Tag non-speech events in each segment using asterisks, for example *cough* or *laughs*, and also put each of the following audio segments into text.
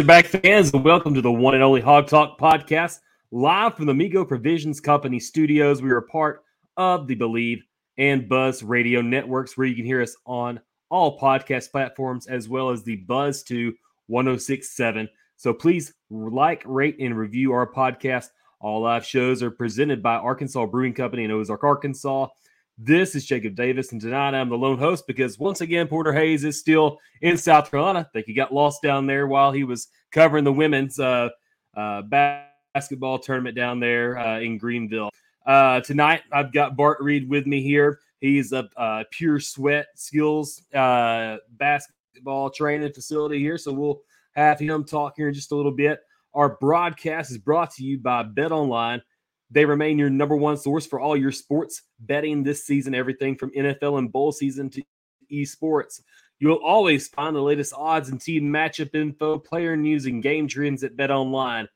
Razorback fans, and welcome to the one and only Hawg Talk podcast, live from the Migo Provisions Company studios. We are part of the Believe and Buzz radio networks, where you can hear us on all podcast platforms as well as the Buzz to 1067. So please like, rate, and review our podcast. All live shows are presented by Arkansas Brewing Company in Ozark, Arkansas. This is Jacob Davis, and tonight I'm the lone host because once again, Porter Hayes is still in South Carolina. I think he got lost down there while he was covering the women's uh, uh, basketball tournament down there uh, in Greenville. Uh, tonight, I've got Bart Reid with me here. He's a uh, pure sweat skills uh, basketball training facility here, so we'll have him talk here in just a little bit. Our broadcast is brought to you by Bet Online they remain your number one source for all your sports betting this season, everything from NFL and bowl season to esports. You'll always find the latest odds and team matchup info, player news, and game trends at Bet Online.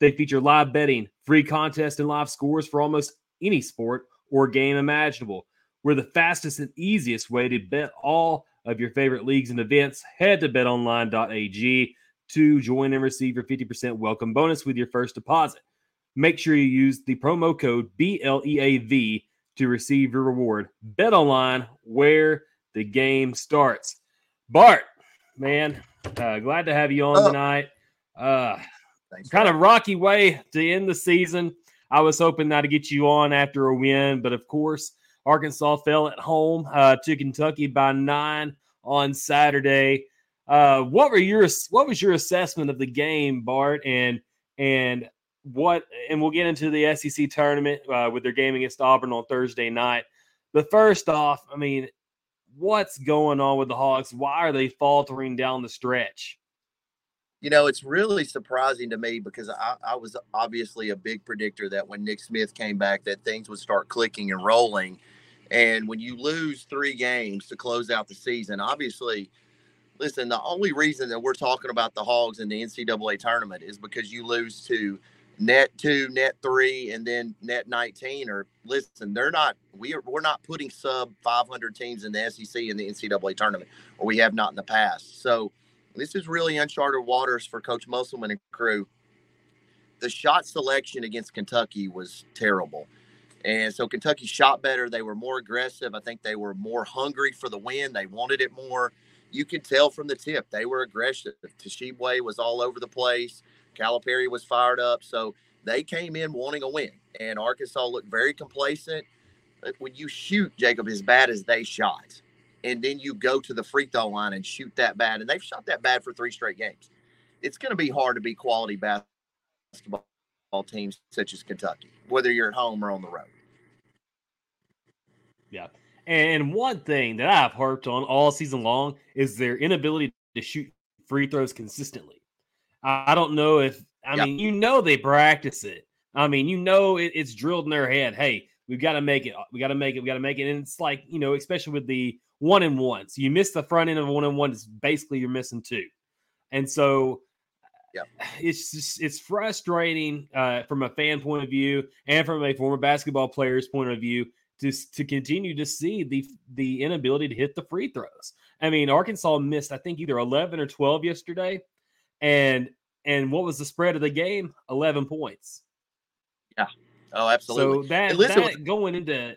They feature live betting, free contests, and live scores for almost any sport or game imaginable. We're the fastest and easiest way to bet all of your favorite leagues and events. Head to betonline.ag to join and receive your 50% welcome bonus with your first deposit make sure you use the promo code BLEAV to receive your reward. Bet online where the game starts. Bart, man, uh, glad to have you on oh. tonight. Uh, Thanks, kind of rocky way to end the season. I was hoping not to get you on after a win, but of course, Arkansas fell at home uh, to Kentucky by nine on Saturday. Uh, what were your what was your assessment of the game, Bart? And and what, and we'll get into the SEC tournament uh, with their game against Auburn on Thursday night. But first off, I mean, what's going on with the Hogs? Why are they faltering down the stretch? You know, it's really surprising to me because I, I, was obviously a big predictor that when Nick Smith came back, that things would start clicking and rolling. And when you lose three games to close out the season, obviously, listen, the only reason that we're talking about the Hogs in the NCAA tournament is because you lose to net two, net three, and then net 19 or listen, they're not we are we're not putting sub 500 teams in the SEC in the NCAA tournament, or we have not in the past. So this is really uncharted waters for Coach Musselman and crew. The shot selection against Kentucky was terrible. And so Kentucky shot better. They were more aggressive. I think they were more hungry for the win. They wanted it more. You could tell from the tip they were aggressive. Tshiebwe was all over the place. Calipari was fired up. So they came in wanting a win, and Arkansas looked very complacent. Uh, when you shoot, Jacob, as bad as they shot, and then you go to the free throw line and shoot that bad, and they've shot that bad for three straight games, it's going to be hard to be quality basketball teams such as Kentucky, whether you're at home or on the road. Yeah. And one thing that I've harped on all season long is their inability to shoot free throws consistently. I don't know if I yep. mean you know they practice it. I mean you know it, it's drilled in their head. Hey, we've got to make it. We got to make it. We got to make it. And it's like you know, especially with the one and one. So you miss the front end of one and one. It's basically you're missing two, and so yep. it's just it's frustrating uh, from a fan point of view and from a former basketball player's point of view to to continue to see the the inability to hit the free throws. I mean, Arkansas missed I think either 11 or 12 yesterday, and and what was the spread of the game? 11 points. Yeah. Oh, absolutely. So that, listen, that going into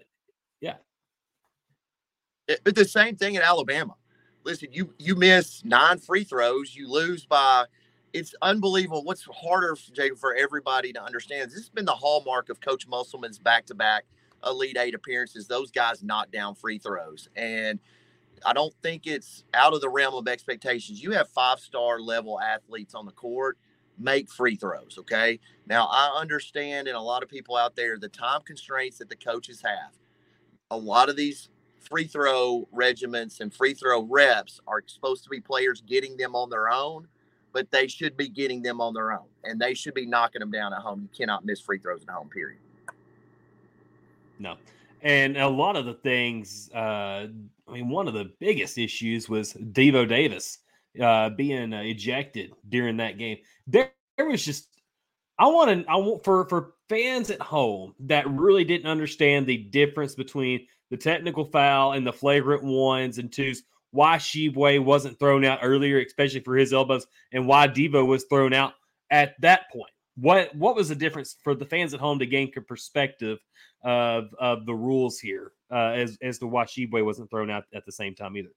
yeah. It, but the same thing in Alabama. Listen, you you miss nine free throws, you lose by it's unbelievable. What's harder, Jacob, for everybody to understand? This has been the hallmark of Coach Musselman's back-to-back Elite Eight appearances. Those guys knock down free throws, and I don't think it's out of the realm of expectations. You have five-star level athletes on the court make free throws. Okay. Now I understand, and a lot of people out there, the time constraints that the coaches have. A lot of these free throw regiments and free throw reps are supposed to be players getting them on their own but they should be getting them on their own and they should be knocking them down at home. You cannot miss free throws at home, period. No. And a lot of the things, uh, I mean, one of the biggest issues was Devo Davis uh, being ejected during that game. There, there was just, I want to, I want for for fans at home that really didn't understand the difference between the technical foul and the flagrant ones and twos why Tshiebwe wasn't thrown out earlier, especially for his elbows, and why Devo was thrown out at that point. What what was the difference for the fans at home to gain a perspective of of the rules here uh, as as to why Tshiebwe wasn't thrown out at the same time either?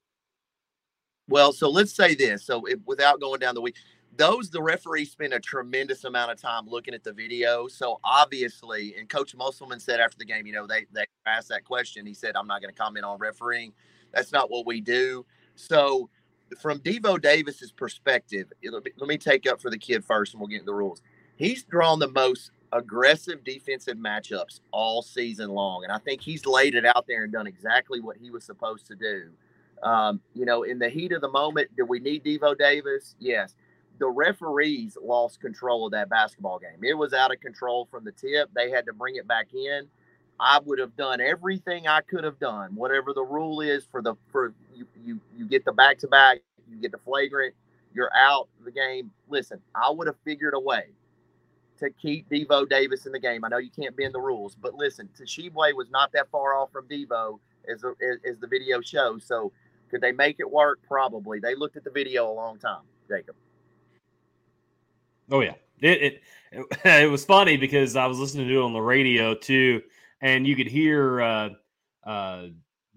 Well, so let's say this. So if, without going down the week, those the referees spend a tremendous amount of time looking at the video. So obviously, and Coach Musselman said after the game, you know, they they asked that question. He said, "I'm not going to comment on refereeing." That's not what we do. So, from Devo Davis's perspective, let me take up for the kid first, and we'll get into the rules. He's drawn the most aggressive defensive matchups all season long, and I think he's laid it out there and done exactly what he was supposed to do. Um, you know, in the heat of the moment, do we need Devo Davis? Yes. The referees lost control of that basketball game. It was out of control from the tip. They had to bring it back in. I would have done everything I could have done, whatever the rule is for the for you you, you get the back to back, you get the flagrant, you're out of the game. Listen, I would have figured a way to keep Devo Davis in the game. I know you can't bend the rules, but listen, Tshiebwe was not that far off from Devo as, as, as the video shows. So could they make it work? Probably. They looked at the video a long time, Jacob. Oh yeah, it it, it, *laughs* it was funny because I was listening to it on the radio too and you could hear uh, uh,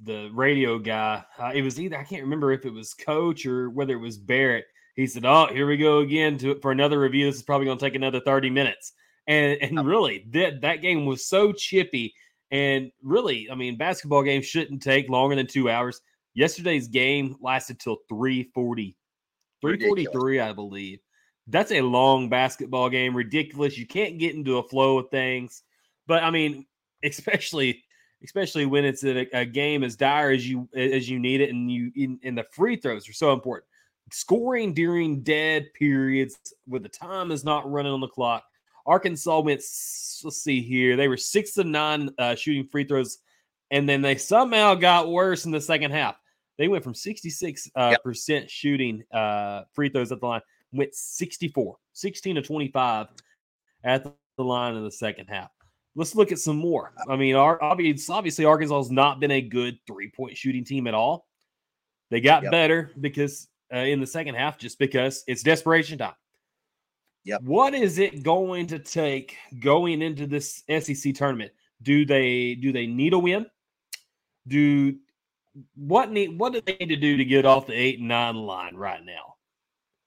the radio guy. Uh, it was either I can't remember if it was Coach or whether it was Barrett. He said, "Oh, here we go again to for another review. This is probably going to take another thirty minutes." And and oh. really, that that game was so chippy. And really, I mean, basketball games shouldn't take longer than two hours. Yesterday's game lasted till 340, 343, I believe. That's a long basketball game. Ridiculous. You can't get into a flow of things. But I mean, *laughs* especially especially when it's a, a, game as dire as you as you need it, and you in, and the free throws are so important. Scoring during dead periods where the time is not running on the clock. Arkansas went. Let's see here. They were six to nine uh, shooting free throws, and then they somehow got worse in the second half. They went from 66 uh, yep. percent shooting uh, free throws at the line, went 64, 16 to 25 at the line in the second half. Let's look at some more. I mean, our, obviously, Arkansas has not been a good three point shooting team at all. They got yep. better because uh, in the second half, just because it's desperation time. Yep. What is it going to take going into this SEC tournament? Do they do they need a win? Do what need what do they need to do to get off the eight and nine line right now?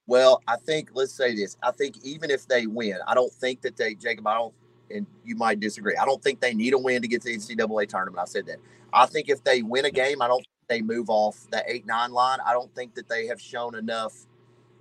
Well, I think let's say this. I think even if they win, I don't think that they Jacob. I don't and you might disagree. I don't think they need a win to get to the NCAA tournament. I said that. I think if they win a game, I don't they move off the eight nine line. I don't think that they have shown enough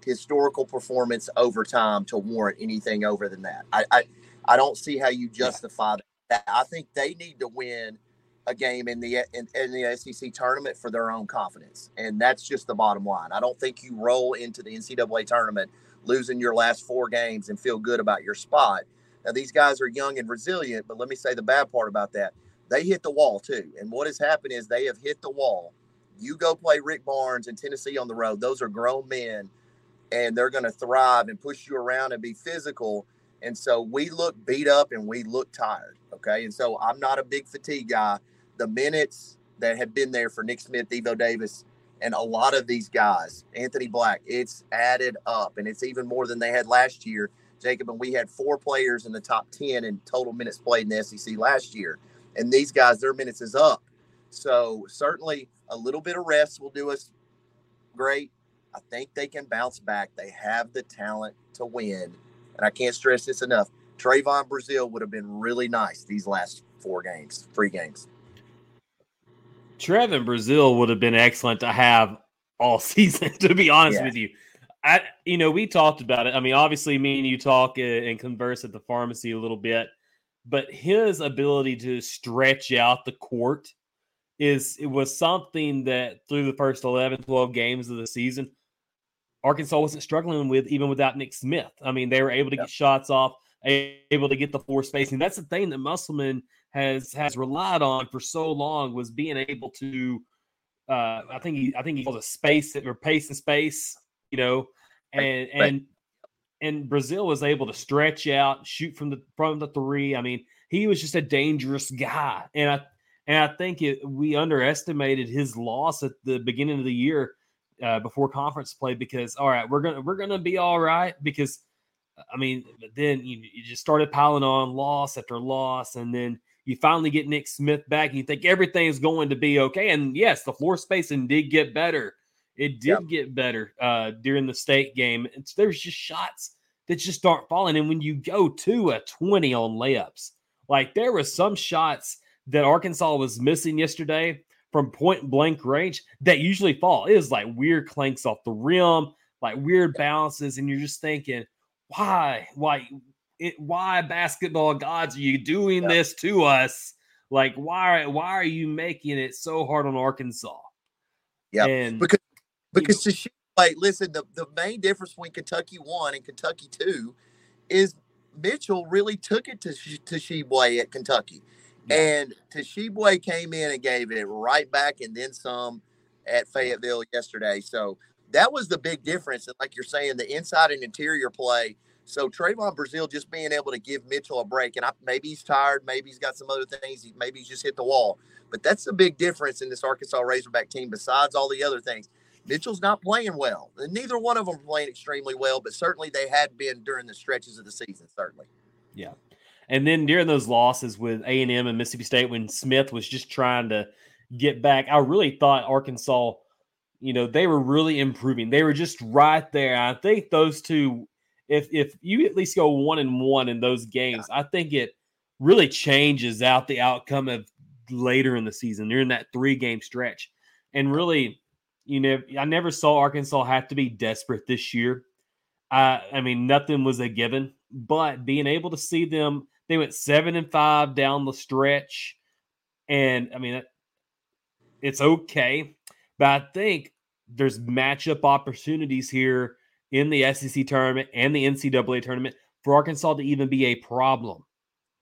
historical performance over time to warrant anything over than that. I I, I don't see how you justify that. I think they need to win a game in the in, in the SEC tournament for their own confidence, and that's just the bottom line. I don't think you roll into the NCAA tournament losing your last four games and feel good about your spot now, these guys are young and resilient, but let me say the bad part about that. They hit the wall too. And what has happened is they have hit the wall. You go play Rick Barnes in Tennessee on the road. Those are grown men and they're going to thrive and push you around and be physical. And so we look beat up and we look tired. Okay. And so I'm not a big fatigue guy. the minutes that have been there for Nick Smith, Evo Davis, and a lot of these guys, Anthony Black, it's added up, and it's even more than they had last year. Jacob and we had four players in the top ten in total minutes played in the SEC last year, and these guys, their minutes is up. So certainly a little bit of rest will do us great. I think they can bounce back. They have the talent to win, and I can't stress this enough. Trevon Brazile would have been really nice these last four games, three games. Trevon Brazile would have been excellent to have all *laughs* season, to be honest yeah. with you. I, you know, we talked about it. I mean, obviously, me and you talk and converse at the pharmacy a little bit, but his ability to stretch out the court is it was something that through the first 11, 12 games of the season, Arkansas wasn't struggling with even without Nick Smith. I mean, they were able to yep. get shots off, able to get the floor spacing. That's the thing that Musselman has has relied on for so long was being able to. Uh, I think he, I think he calls a space or pace and space, you know, and and and Brazile was able to stretch out, shoot from the from the three. I mean, he was just a dangerous guy, and I and I think it, we underestimated his loss at the beginning of the year uh, before conference play because all right, we're gonna we're gonna be all right because I mean, then you, you just started piling on loss after loss, and then you finally get Nick Smith back, and you think everything's going to be okay. And yes, the floor spacing did get better. It did yep. get better uh, during the state game. It's, there's just shots that just aren't falling. And when you go to a 20 on layups, like there were some shots that Arkansas was missing yesterday from point blank range that usually fall. It is like weird clanks off the rim, like weird bounces, and you're just thinking, why, why, it, why basketball gods are you doing yeah. this to us? Like, why, why are you making it so hard on Arkansas? Yeah, because because to shoot, like, listen, the, the main difference between Kentucky one and Kentucky two is Mitchell really took it to to Tshiebwe at Kentucky. And Tshiebwe came in and gave it right back and then some at Fayetteville yesterday. So that was the big difference. And like you're saying, the inside and interior play. So Trevon Brazile just being able to give Mitchell a break, and I, maybe he's tired, maybe he's got some other things, maybe he's just hit the wall. But that's the big difference in this Arkansas Razorback team. Besides all the other things, Mitchell's not playing well, and neither one of them playing extremely well. But certainly they had been during the stretches of the season. Certainly, yeah. And then during those losses with A and Mississippi State, when Smith was just trying to get back, I really thought Arkansas, you know, they were really improving. They were just right there. I think those two, if if you at least go one and one in those games, I think it really changes out the outcome of later in the season during that three game stretch. And really, you know, I never saw Arkansas have to be desperate this year. Uh, I mean, nothing was a given, but being able to see them they went seven and five down the stretch, and I mean, it's okay, but I think there's matchup opportunities here in the SEC tournament and the NCAA tournament for Arkansas to even be a problem.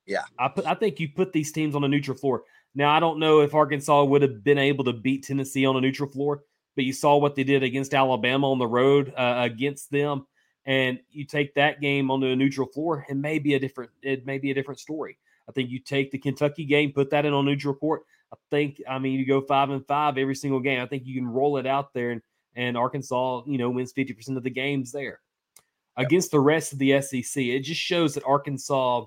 Yeah, I put, I think you put these teams on a neutral floor. Now I don't know if Arkansas would have been able to beat Tennessee on a neutral floor, but you saw what they did against Alabama on the road uh, against them and you take that game onto a neutral floor, it may be a different it may be a different story. I think you take the Kentucky game, put that in on neutral court. I think I mean you go five and five every single game. I think you can roll it out there and and Arkansas, you know, wins 50% of the games there. Against the rest of the SEC, it just shows that Arkansas,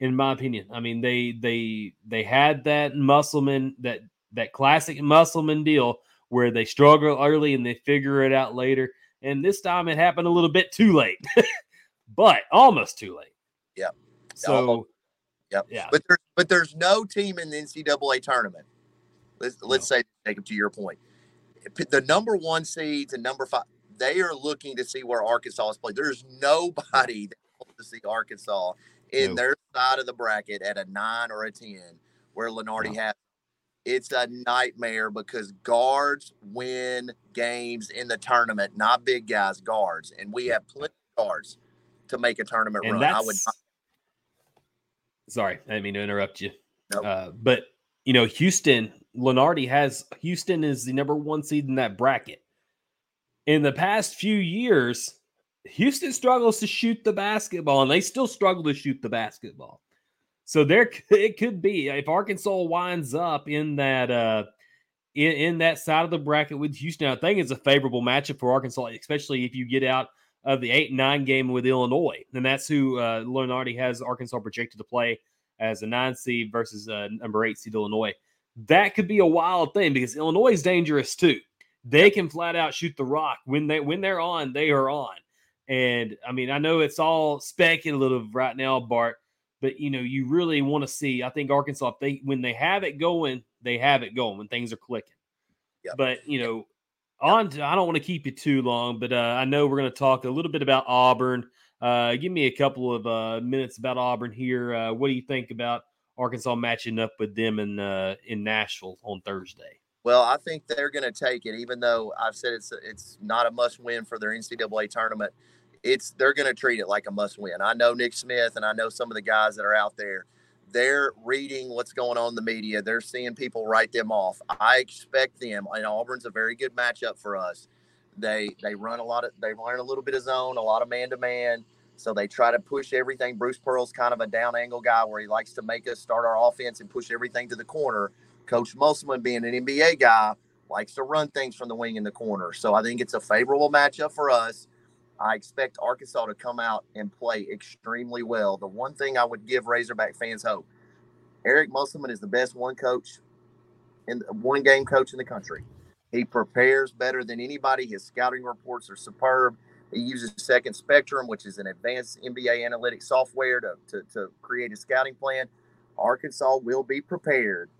in my opinion, I mean, they they they had that Musselman, that that classic Musselman deal where they struggle early and they figure it out later. And this time it happened a little bit too late, *laughs* but almost too late. Yeah. So, yep. Yeah. But there's but there's no team in the NCAA tournament. Let's let's no. say take them to your point. The number one seeds and number five, they are looking to see where Arkansas is played. There's nobody *laughs* that wants to see Arkansas in no. their side of the bracket at a nine or a ten, where Lunardi no. has it's a nightmare because guards win games in the tournament, not big guys, guards. And we have plenty of guards to make a tournament and run. I would not. Sorry, I didn't mean to interrupt you. Nope. Uh, but you know, Houston, Lunardi has Houston is the number one seed in that bracket. In the past few years, Houston struggles to shoot the basketball, and they still struggle to shoot the basketball. So there *laughs* it could be if Arkansas winds up in that uh in, in that side of the bracket with Houston. I think it's a favorable matchup for Arkansas, especially if you get out of the eight nine game with Illinois, and that's who uh, Lunardi has Arkansas projected to play as a nine seed versus uh, number eight seed Illinois. That could be a wild thing because Illinois is dangerous too. They can flat out shoot the rock when they when they're on, they are on. And I mean, I know it's all speculative right now, Bart, but you know, you really want to see. I think Arkansas, they when they have it going, they have it going when things are clicking. Yep. But you know, on to, I don't want to keep you too long, but uh, I know we're going to talk a little bit about Auburn. Uh, give me a couple of uh, minutes about Auburn here. Uh, what do you think about Arkansas matching up with them in uh, in Nashville on Thursday? Well, I think they're going to take it, even though I've said it's it's not a must win for their NCAA tournament. It's they're going to treat it like a must win. I know Nick Smith and I know some of the guys that are out there they're reading what's going on in the media. They're seeing people write them off. I expect them, and Auburn's a very good matchup for us. They they run a lot of they learn a little bit of zone, a lot of man to man. So they try to push everything. Bruce Pearl's kind of a down angle guy where he likes to make us start our offense and push everything to the corner. Coach Musselman, being an NBA guy, likes to run things from the wing in the corner. So I think it's a favorable matchup for us. I expect Arkansas to come out and play extremely well. The one thing I would give Razorback fans hope Eric Musselman is the best one coach in one game coach in the country. He prepares better than anybody. His scouting reports are superb. He uses Second Spectrum, which is an advanced NBA analytics software to, to, to create a scouting plan. Arkansas will be prepared.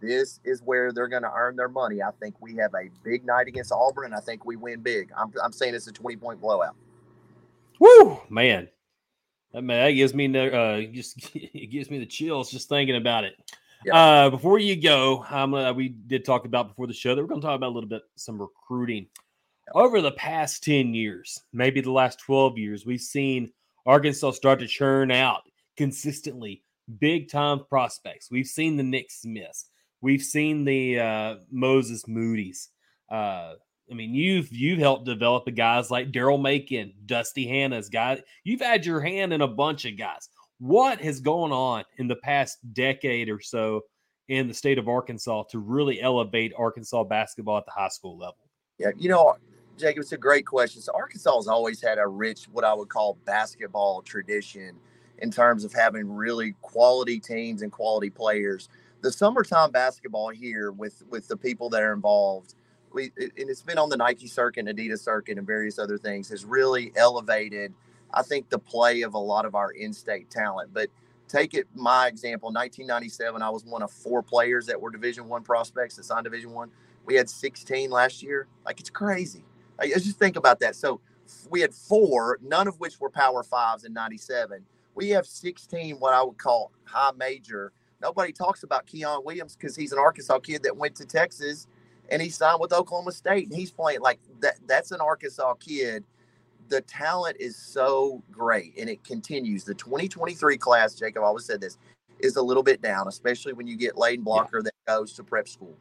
This is where they're going to earn their money. I think we have a big night against Auburn, and I think we win big. I'm, I'm saying it's a 20 point blowout. Woo, man. That, man, that gives me uh, *laughs* just it gives me the chills just thinking about it. Yeah. Uh, before you go, um, uh, we did talk about before the show that we're going to talk about a little bit some recruiting. Over the past 10 years, maybe the last 12 years, we've seen Arkansas start to churn out consistently big time prospects. We've seen the Nick Smiths. We've seen the uh, Moses Moody's. Uh, I mean, you've you've helped develop the guys like Daryl Macon, Dusty Hannahs guy. You've had your hand in a bunch of guys. What has gone on in the past decade or so in the state of Arkansas to really elevate Arkansas basketball at the high school level? Yeah, you know, Jacob, it's a great question. So Arkansas has always had a rich, what I would call basketball tradition in terms of having really quality teams and quality players. The summertime basketball here with with the people that are involved – we and it's been on the Nike circuit, and Adidas circuit, and various other things has really elevated. I think the play of a lot of our in-state talent. But take it my example, 1997, I was one of four players that were Division One prospects that signed Division One. We had 16 last year. Like it's crazy. Like, just think about that. So we had four, none of which were Power Fives in '97. We have 16 what I would call high major. Nobody talks about Keon Williams because he's an Arkansas kid that went to Texas and he signed with Oklahoma State, and he's playing like that. That's an Arkansas kid. The talent is so great, and it continues. The 2023 class, Jacob always said this, is a little bit down, especially when you get Layden Blocker yeah. that goes to prep school.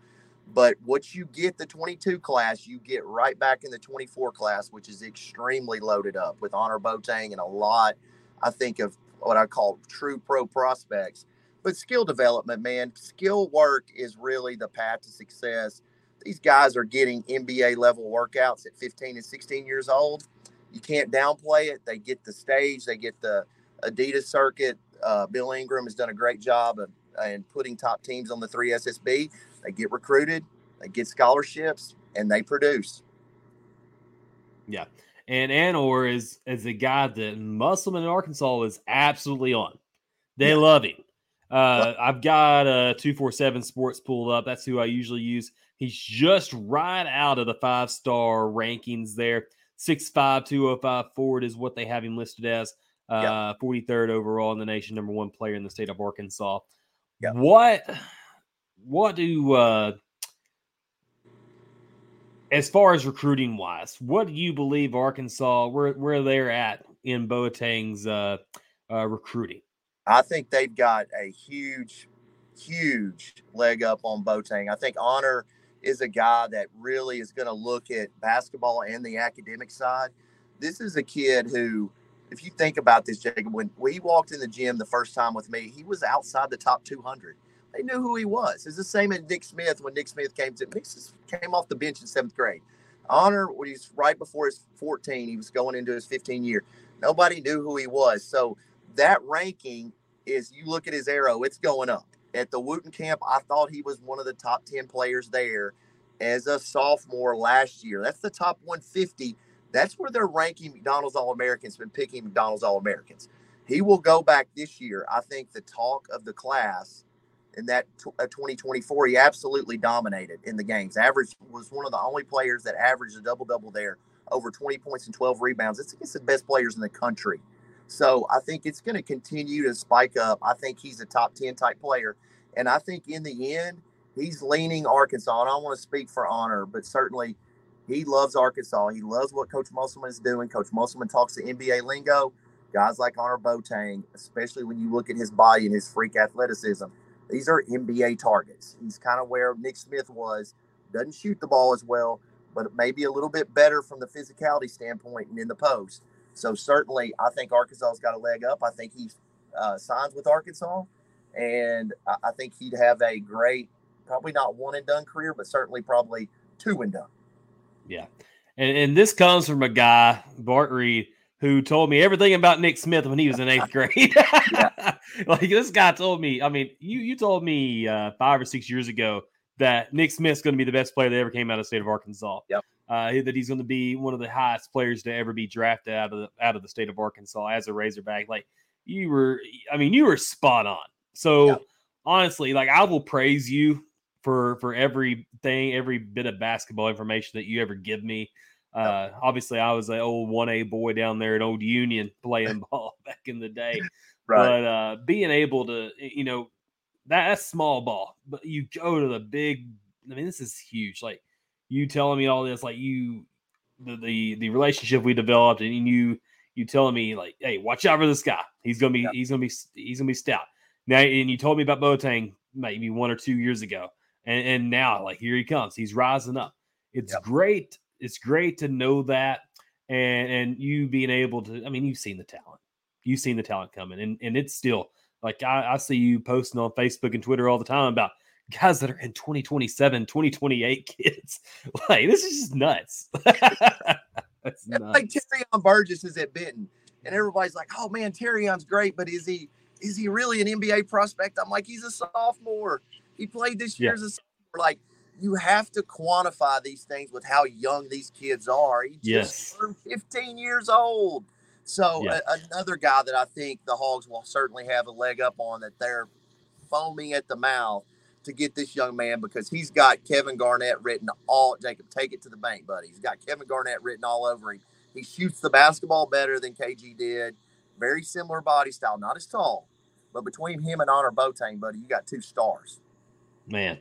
But what you get the 22 class, you get right back in the 24 class, which is extremely loaded up with Annor Boateng and a lot, I think, of what I call true pro prospects. But skill development, man, skill work is really the path to success these guys are getting NBA level workouts at 15 and 16 years old. You can't downplay it. They get the stage, they get the Adidas circuit. Uh, Bill Ingram has done a great job of and putting top teams on the three SSB. They get recruited, they get scholarships, and they produce. Yeah. And Annor is is a guy that Musselman in Arkansas is absolutely on. They yeah. love him. Uh, I've got a uh, 247 sports pulled up. That's who I usually use. He's just right out of the five star rankings there. 6'5, 205 forward is what they have him listed as. Uh, yep. 43rd overall in the nation, number one player in the state of Arkansas. Yep. What, what do, uh, as far as recruiting wise, what do you believe Arkansas, where, where they're at in Boateng's uh, uh, recruiting? I think they've got a huge, huge leg up on Boateng. I think Annor is a guy that really is going to look at basketball and the academic side. This is a kid who if you think about this, Jacob, when we walked in the gym the first time with me, he was outside the top 200. They knew who he was. It's the same as Nick Smith when Nick Smith came to Nick came off the bench in seventh grade. Annor, when he's right before his 14, he was going into his 15 year. Nobody knew who he was. So that ranking is you look at his arrow, it's going up. At the Wooten camp, I thought he was one of the top 10 players there as a sophomore last year. That's the top 150 that's where they're ranking McDonald's All Americans, been picking McDonald's All Americans. He will go back this year. I think the talk of the class in that t- uh, 2024, he absolutely dominated in the games. Average was one of the only players that averaged a double double there, over 20 points and 12 rebounds. It's against the best players in the country. So I think it's going to continue to spike up. I think he's a top 10 type player. And I think in the end, he's leaning Arkansas. And I don't want to speak for Annor, but certainly he loves Arkansas. He loves what Coach Musselman is doing. Coach Musselman talks to NBA lingo. Guys like Annor Boateng, especially when you look at his body and his freak athleticism, these are NBA targets. He's kind of where Nick Smith was. Doesn't shoot the ball as well, but maybe a little bit better from the physicality standpoint and in the post. So certainly, I think Arkansas's got a leg up. I think he uh, signs with Arkansas, and I, I think he'd have a great, probably not one and done career, but certainly probably two and done. Yeah. And, and this comes from a guy, Bart Reid, who told me everything about Nick Smith when he was in eighth *laughs* grade. *laughs* like this guy told me, I mean, you you told me uh, five or six years ago that Nick Smith's going to be the best player that ever came out of the state of Arkansas. Yep. Uh, that he's going to be one of the highest players to ever be drafted out of the, out of the state of Arkansas as a Razorback. Like you were, I mean, you were spot on. So yep. honestly, like I will praise you for for everything, every bit of basketball information that you ever give me. Uh, obviously, I was an old one A boy down there at Old Union *laughs* playing ball back in the day. *laughs* Right. But uh, being able to, you know, that, that's small ball, but you go to the big. I mean, this is huge. Like you telling me all this, like you, the the, the relationship we developed, and you you telling me like, hey, watch out for this guy. He's gonna be yep. he's gonna be he's gonna be stout. Now, and you told me about Boateng maybe one or two years ago and, and now like here he comes he's rising up it's great it's great to know that and and you being able to i mean you've seen the talent you've seen the talent coming and and it's still like I, I see you posting on facebook and twitter all the time about guys that are in 2027 2028 kids *laughs* like this is just nuts *laughs* nuts. like Terrion Burgess is at Benton and everybody's like oh man Terrion's great but is he is he really an NBA prospect? I'm like, he's a sophomore. He played this year yeah. as a sophomore. Like, you have to quantify these things with how young these kids are. He yes. 15 years old. So a, another guy that I think the Hogs will certainly have a leg up on that they're foaming at the mouth to get this young man because he's got Kevin Garnett written all Jacob, take it to the bank, buddy. He's got Kevin Garnett written all over him. He shoots the basketball better than KG did. Very similar body style, not as tall, but between him and Annor Boateng, buddy, you got two stars. Man,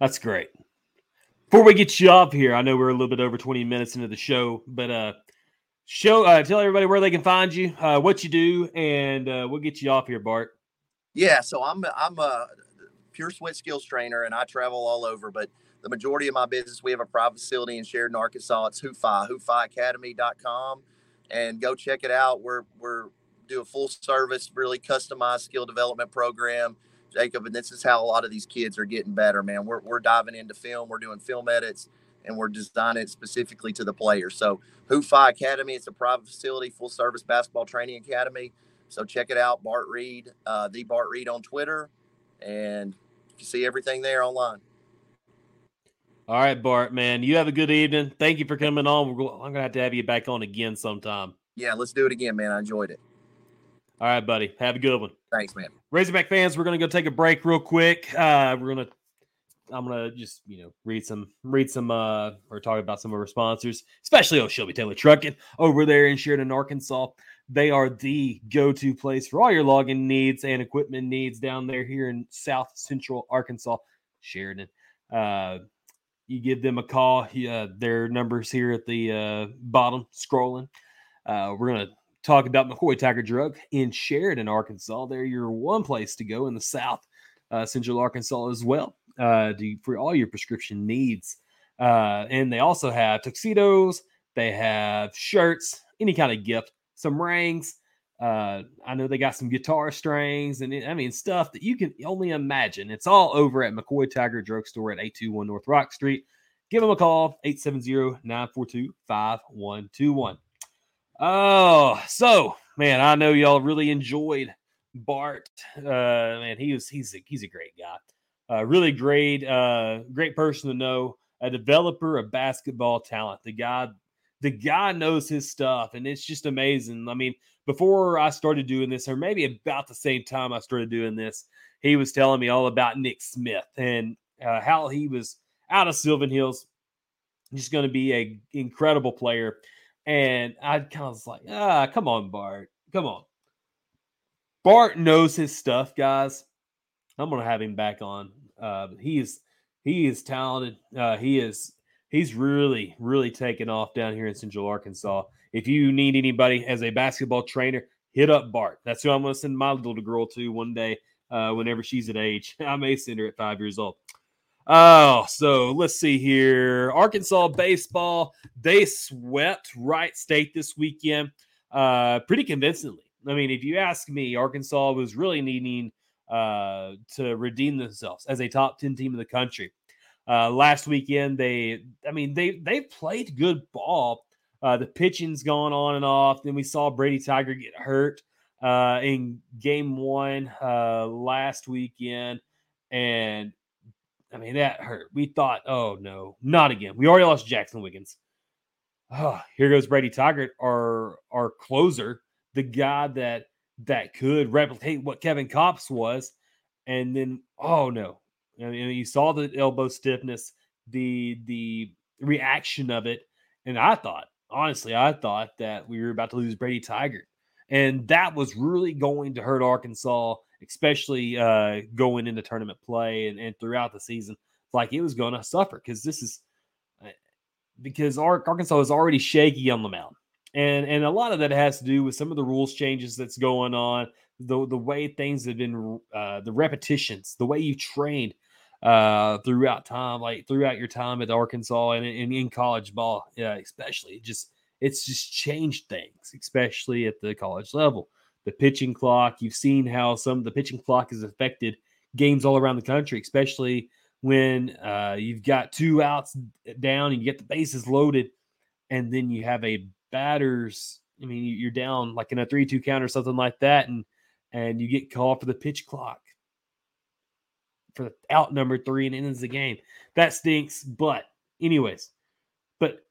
that's great. Before we get you off here, I know we're a little bit over 20 minutes into the show, but uh show uh tell everybody where they can find you, uh what you do, and uh we'll get you off here, Bart. Yeah, so I'm I'm a pure sweat skills trainer and I travel all over, but the majority of my business, we have a private facility in Sheridan, Arkansas. It's HooFi, HooFiAcademy.com. And go check it out. We're we're do a full service, really customized skill development program, Jacob. And this is how a lot of these kids are getting better, man. We're, we're diving into film, we're doing film edits, and we're designing it specifically to the players. So, HooFi Academy, it's a private facility, full service basketball training academy. So, check it out, Bart Reid, uh, the Bart Reid on Twitter, and can see everything there online. All right, Bart, man. You have a good evening. Thank you for coming on. I'm going to have to have you back on again sometime. Yeah, let's do it again, man. I enjoyed it. All right, buddy. Have a good one. Thanks, man. Razorback fans, we're gonna go take a break real quick. Uh, we're gonna I'm gonna just you know read some read some uh or talk about some of our sponsors, especially oh Shelby Taylor Trucking over there in Sheridan, Arkansas. They are the go-to place for all your logging needs and equipment needs down there here in South Central Arkansas, Sheridan. Uh, you give them a call. Uh, their numbers here at the uh, bottom scrolling. Uh, we're gonna talk about McCoy Tiger Drug in Sheridan, Arkansas. They're your one place to go in the South uh, Central Arkansas as well uh, to, for all your prescription needs. Uh, and they also have tuxedos, they have shirts, any kind of gift. Some rings. Uh, I know they got some guitar strings and I mean stuff that you can only imagine. It's all over at McCoy Tiger Drugstore at 821 North Rock Street. Give them a call, 870-942-5121. Oh, so man, I know y'all really enjoyed Bart. Uh, man, he was he's a, he's a great guy. Uh, really great, uh, great person to know. A developer of basketball talent. The guy, the guy knows his stuff, and it's just amazing. I mean, before I started doing this, or maybe about the same time I started doing this, he was telling me all about Nick Smith and uh, how he was out of Sylvan Hills, just going to be an incredible player. And I kind of was like, ah, come on, Bart, come on. Bart knows his stuff, guys. I'm gonna have him back on. Uh, he is he is talented. Uh, he is he's really really taken off down here in Central Arkansas. If you need anybody as a basketball trainer, hit up Bart. That's who I'm gonna send my little girl to one day. Uh, whenever she's at age, *laughs* I may send her at five years old. Oh, so let's see here. Arkansas baseball, they swept Wright State this weekend uh, pretty convincingly. I mean, if you ask me, Arkansas was really needing uh, to redeem themselves as a top 10 team in the country. Uh, last weekend, they, I mean, they they played good ball. Uh, the pitching's gone on and off. Then we saw Brady Tygart get hurt uh, in game one uh, last weekend. And I mean, that hurt. We thought, oh no, not again. We already lost Jackson Wiggins. Oh, here goes Brady Tygart, our our closer, the guy that that could replicate what Kevin Kopps was, and then oh no, Mean, you saw the elbow stiffness, the the reaction of it, and I thought honestly, I thought that we were about to lose Brady Tygart, and that was really going to hurt Arkansas, especially uh, going into tournament play and, and throughout the season. Like it was going to suffer because this is uh, because Arkansas is already shaky on the mound and and a lot of that has to do with some of the rules changes that's going on the the way things have been uh, the repetitions the way you trained uh, throughout time like throughout your time at arkansas and, and in college ball. Yeah especially just it's just changed things especially at the college level. The pitching clock you've seen how some of the pitching clock has affected games all around the country especially when uh, you've got two outs down and you get the bases loaded and then you have a batters, I mean, you're down like in a three-two count or something like that, and and you get called for the pitch clock for out number three and ends the game. That stinks. But anyways, but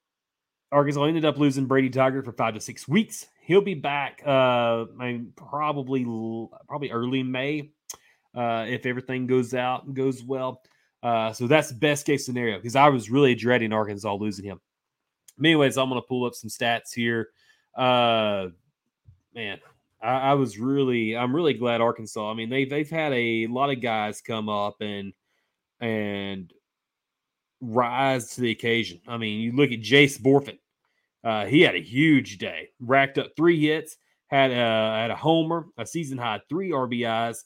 Arkansas ended up losing Brady Tygart for five to six weeks. He'll be back. Uh, I mean, probably probably early May, uh, if everything goes out and goes well. Uh, so that's the best case scenario because I was really dreading Arkansas losing him anyways, I'm gonna pull up some stats here. Uh, man, I, I, was really, I'm really glad Arkansas. I mean, they've they've had a lot of guys come up and and rise to the occasion. I mean, you look at Jace Bohrofen. Uh, he had a huge day, racked up three hits, had a had a homer, a season high three RBIs,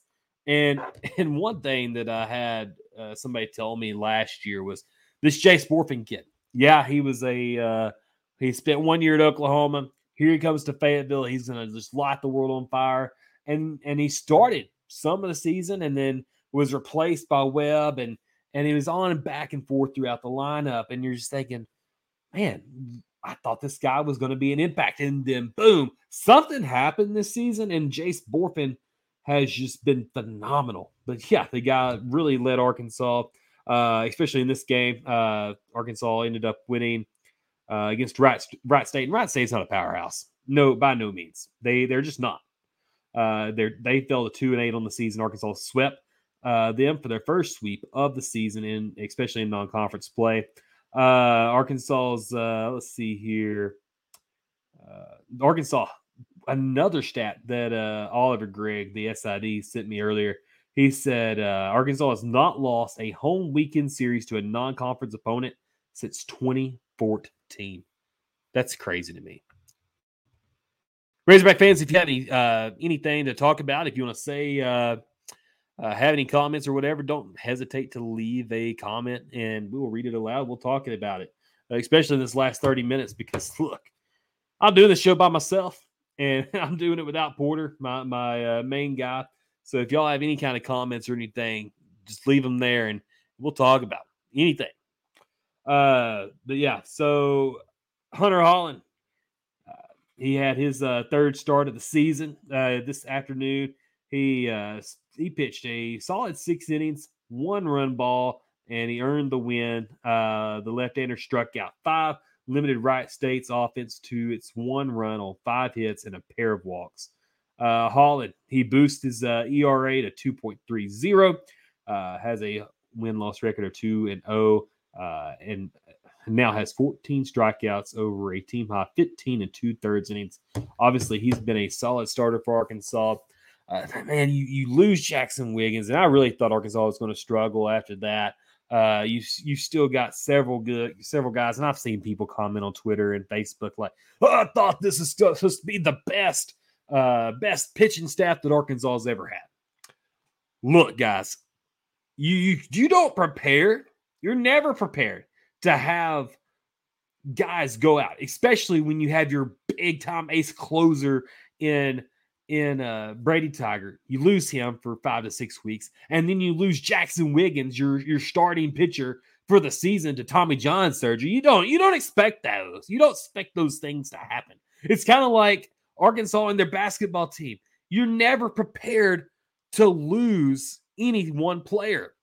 and *laughs* and one thing that I had uh, somebody tell me last year was this Jace Bohrofen kid yeah, he was a uh, he spent one year at Oklahoma. Here he comes to Fayetteville. He's going to just light the world on fire. And and he started some of the season and then was replaced by Webb and and he was on and back and forth throughout the lineup. And you're just thinking, man, I thought this guy was going to be an impact. And then boom, something happened this season, and Jace Bohrofen has just been phenomenal. But yeah, the guy really led Arkansas uh, especially in this game. Uh, Arkansas ended up winning uh, against Wright, Wright State, and Wright State's not a powerhouse. No, by no means. They they're just not. Uh, they they fell to two and eight on the season. Arkansas swept uh, them for their first sweep of the season, in especially in non-conference play. Uh, Arkansas's uh, let's see here. Uh, Arkansas, another stat that Oliver Gregg, the SID, sent me earlier. He said Arkansas has not lost a home weekend series to a non conference opponent since 2014. That's crazy to me. Razorback fans, if you have any uh, anything to talk about, if you want to say, uh, uh, have any comments or whatever, don't hesitate to leave a comment and we will read it aloud. We'll talk about it, uh, especially in this last 30 minutes because *laughs* look, I'm doing this show by myself. and *laughs* I'm doing it without Porter, my my uh, main guy. So if y'all have any kind of comments or anything, just leave them there, and we'll talk about anything. Uh, but yeah, so Hunter Hollan, uh, he had his uh, third start of the season uh, this afternoon. He uh, he pitched a solid six innings, one run ball, and he earned the win. Uh, the left-hander struck out five, limited Wright State's offense to its one run on five hits and a pair of walks. Uh, Hollan, he boosted his uh, ERA to 2.30, uh, has a win loss record of 2 and 0, uh, and now has 14 strikeouts over a team high 15 and two thirds innings. Obviously, he's been a solid starter for Arkansas. Uh, man, you, you lose Jackson Wiggins, and I really thought Arkansas was going to struggle after that. Uh, you you still got several good several guys, and I've seen people comment on Twitter and Facebook like, oh, "I thought this is supposed to be the best uh, best pitching staff that Arkansas has ever had." Look, guys, you you, you don't prepare. You're never prepared to have guys go out, especially when you have your big time ace closer in in uh, Brady Tygart. You lose him for five to six weeks, and then you lose Jackson Wiggins, your your starting pitcher for the season, to Tommy John surgery. You don't you don't expect those. You don't expect those things to happen. It's kind of like Arkansas and their basketball team. You're never prepared to lose any one player.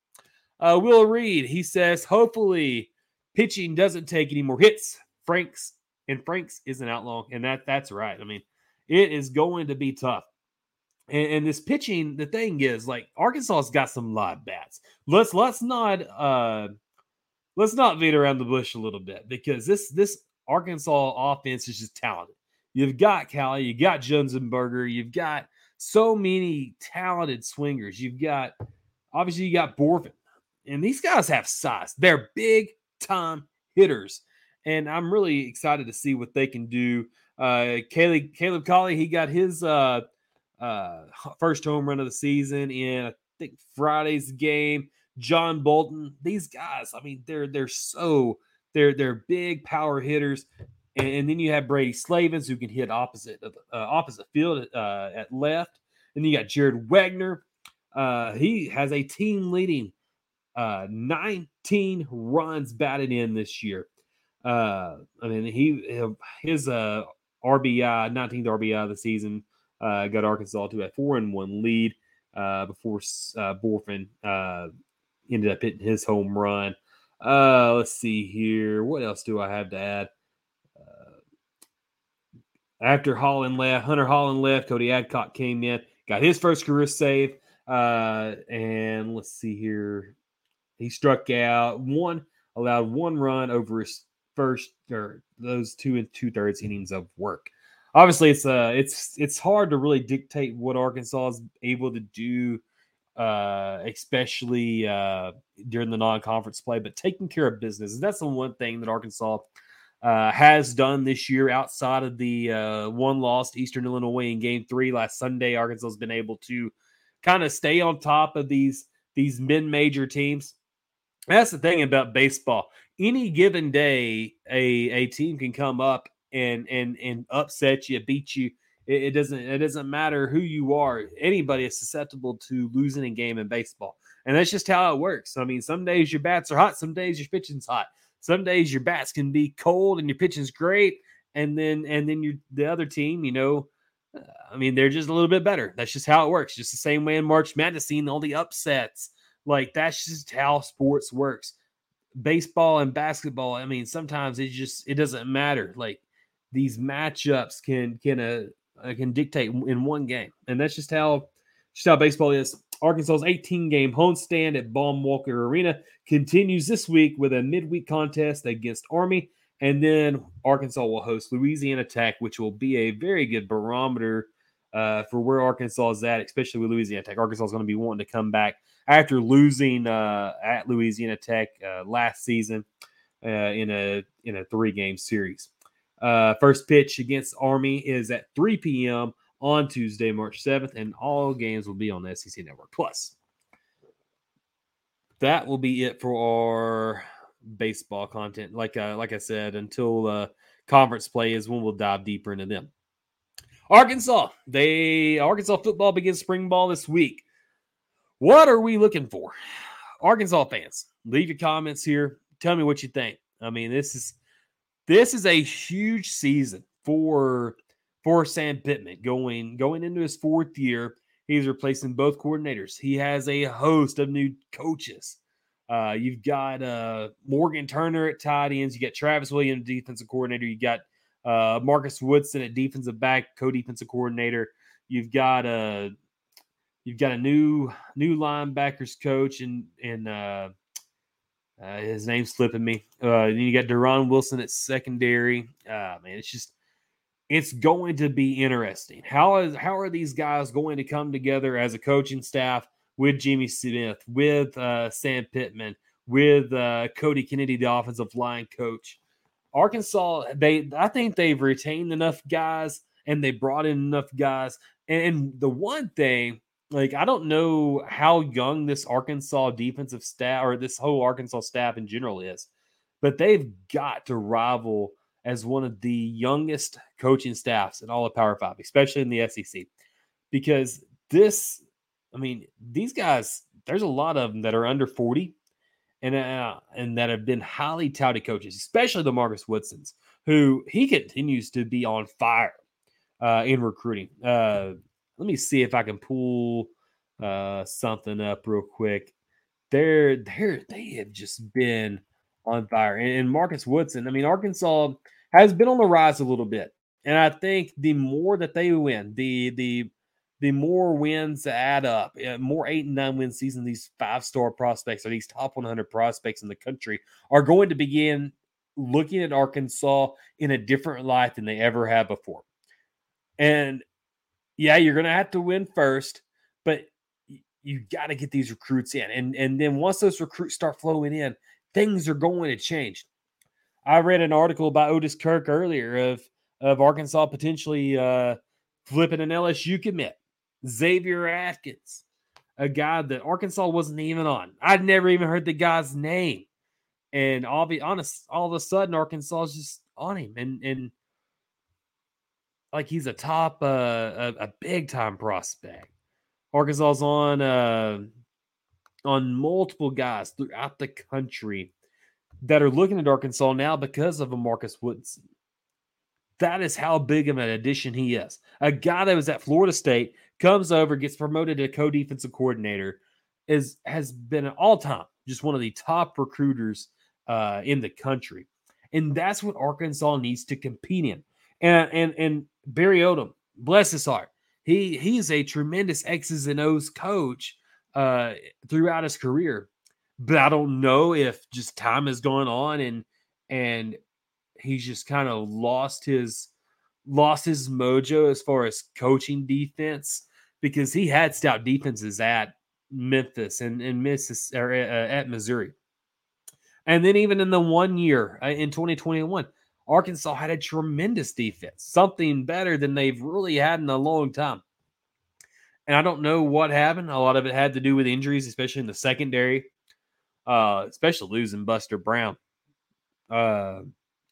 Uh, Will Reed, he says, hopefully pitching doesn't take any more hits. Franks and Franks isn't out long, and that that's right. I mean, it is going to be tough. And, and, this pitching, the thing is, like Arkansas's got some live bats. Let's let's not uh let's not beat around the bush a little bit because this this Arkansas offense is just talented. You've got Cali, you got Josenberger, you've got so many talented swingers. You've got obviously you got Bohrofen, and these guys have size. They're big time hitters, and I'm really excited to see what they can do uh, Caleb Caleb Cali, he got his uh, uh, first home run of the season in I think Friday's game. John Bolton, these guys, I mean, they're they're so they're they're big power hitters. And, and then you have Brady Slavens who can hit opposite uh, opposite field uh, at left. And you got Jared Wegner. Uh, he has a team leading uh, 19 runs batted in this year. Uh, I mean, he his uh RBI, 19th RBI of the season. Uh, got Arkansas to a four and one lead uh, before uh, Bohrofen uh, ended up hitting his home run. Uh, let's see here. What else do I have to add? Uh, after Hollan left, Hunter Hollan left, Cody Adcock came in, got his first career save. Uh, and let's see here. He struck out one, allowed one run over his first or those two and two thirds innings of work. Obviously, it's uh it's it's hard to really dictate what Arkansas is able to do, uh, especially uh, during the non-conference play. But taking care of business that's the one thing that Arkansas uh, has done this year outside of the uh, one lost Eastern Illinois in Game Three last Sunday. Arkansas has been able to kind of stay on top of these these mid-major teams. That's the thing about baseball any given day, a a team can come up and and and upset you, beat you. It, it doesn't it doesn't matter who you are. Anybody is susceptible to losing a game in baseball, and that's just how it works. I mean, some days your bats are hot, some days your pitching's hot. Some days your bats can be cold and your pitching's great, and then and then you the other team, you know. Uh, I mean, they're just a little bit better. That's just how it works. Just the same way in March Madness, seeing all the upsets. Like that's just how sports works baseball and basketball, I mean, sometimes it just it doesn't matter. Like these matchups can can uh, uh can dictate in one game, and that's just how just how baseball is. Arkansas's 18 game homestand at Baum Walker Arena continues this week with a midweek contest against Army, and then Arkansas will host Louisiana Tech, which will be a very good barometer uh, for where Arkansas is at, especially with Louisiana Tech. Arkansas is going to be wanting to come back after losing uh, at Louisiana Tech uh, last season uh, in a in a three game series. Uh, first pitch against Army is at 3 p.m. on Tuesday, March 7th, and all games will be on the SEC Network Plus. That will be it for our baseball content. Like uh, like I said, until uh, conference play is when we'll dive deeper into them. Arkansas, they Arkansas football begins spring ball this week. What are we looking for? Arkansas fans, leave your comments here. Tell me what you think. I mean, this is this is a huge season for for Sam Pittman going going into his fourth year. He's replacing both coordinators. He has a host of new coaches. Uh, you've got uh, Morgan Turner at tight ends. You got Travis Williams, defensive coordinator. You got uh, Marcus Woodson at defensive back, co-defensive coordinator. You've got a you've got a new new linebackers coach and and uh, uh, his name's slipping me. Uh, then you got Deron Wilson at secondary. Uh, man, it's just it's going to be interesting. How is how are these guys going to come together as a coaching staff with Jimmy Smith, with uh, Sam Pittman, with uh, Cody Kennedy, the offensive line coach? Arkansas, they I think they've retained enough guys and they brought in enough guys. And, and the one thing, like I don't know how young this Arkansas defensive staff or this whole Arkansas staff in general is, but they've got to rival as one of the youngest coaching staffs in all of Power Five, especially in the SEC, because this, I mean, these guys, there's a lot of them that are under 40 and uh, and that have been highly touted coaches, especially the Marcus Woodsons, who he continues to be on fire uh, in recruiting. Uh, let me see if I can pull uh, something up real quick. They're they're they have just been on fire, and, and Marcus Woodson. I mean, Arkansas has been on the rise a little bit, and I think the more that they win, the the the more wins add up, more eight and nine win season, these five star prospects or these top 100 prospects in the country are going to begin looking at Arkansas in a different light than they ever have before. And yeah, you're going to have to win first, but you got to get these recruits in. And, and then once those recruits start flowing in, things are going to change. I read an article by Otis Kirk earlier of, of Arkansas potentially uh, flipping an LSU commit Xavier Atkins, a guy that Arkansas wasn't even on. I'd never even heard the guy's name. And I'll be honest, all of a sudden Arkansas is just on him. And and like he's a top uh a, a big time prospect. Arkansas's on uh on multiple guys throughout the country that are looking at Arkansas now because of a Marcus Woodson. That is how big of an addition he is. A guy that was at Florida State comes over, gets promoted to co-defensive coordinator, is has been an all-time just one of the top recruiters uh, in the country, and that's what Arkansas needs to compete in. And and and Barry Odom, bless his heart, he he's a tremendous X's and O's coach uh, throughout his career, but I don't know if just time has gone on and and he's just kind of lost his lost his mojo as far as coaching defense because he had stout defenses at Memphis and, and Mississippi or uh, at Missouri. And then even in the one year uh, in 2021, Arkansas had a tremendous defense, something better than they've really had in a long time. And I don't know what happened. A lot of it had to do with injuries, especially in the secondary, uh, especially losing Buster Brown uh,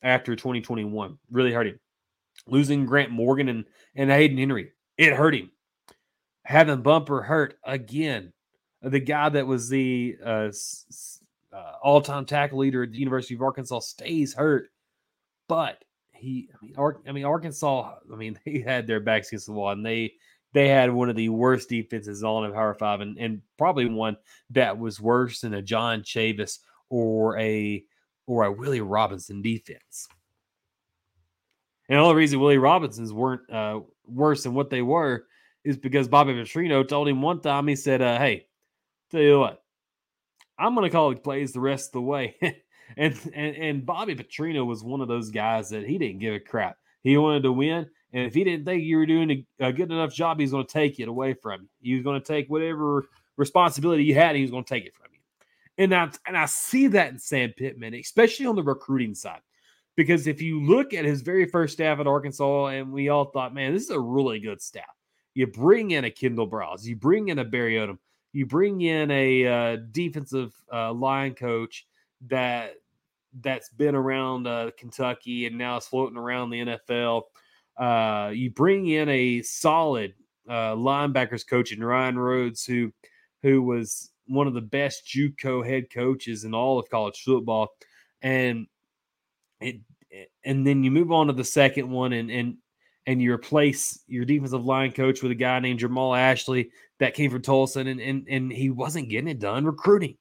after 2021. Really hurt him. Losing Grant Morgan and, and Hayden Henry, it hurt him having Bumper hurt again. The guy that was the uh, uh, all-time tackle leader at the University of Arkansas stays hurt, but he, I mean, Ar- I mean, Arkansas, I mean, *laughs* they had their backs against the wall, and they they had one of the worst defenses all in Power Five, and, and probably one that was worse than a John Chavis or a or a Willy Robinson defense. And the only reason Willy Robinsons weren't uh, worse than what they were is because Bobby Petrino told him one time, he said, uh, Hey, tell you what, I'm going to call it plays the rest of the way. *laughs* and, and and Bobby Petrino was one of those guys that he didn't give a crap. He wanted to win. And if he didn't think you were doing a, a good enough job, he's going to take it away from you. He was going to take whatever responsibility you had, he was going to take it from you. And I, and I see that in Sam Pittman, especially on the recruiting side. Because if you look at his very first staff at Arkansas, and we all thought, man, this is a really good staff. You bring in a Kendal Briles, you bring in a Barry Odom, you bring in a uh, defensive uh, line coach that that's been around uh, Kentucky and now is floating around the NFL. Uh, you bring in a solid uh, linebackers coach in Rion Rhoades, who who was one of the best JUCO head coaches in all of college football, and it and then you move on to the second one, and and and you replace your defensive line coach with a guy named Jermial Ashley that came from Tulsa, and and and he wasn't getting it done recruiting.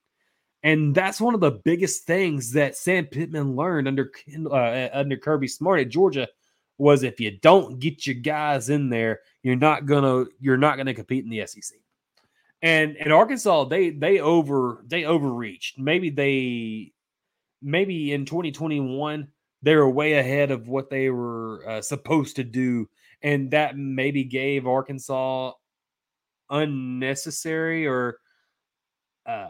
And that's one of the biggest things that Sam Pittman learned under uh, under Kirby Smart at Georgia was if you don't get your guys in there, you're not gonna you're not gonna compete in the SEC. And in Arkansas they they over they overreached. Maybe they maybe in 2021 they were way ahead of what they were uh, supposed to do, and that maybe gave Arkansas unnecessary or uh,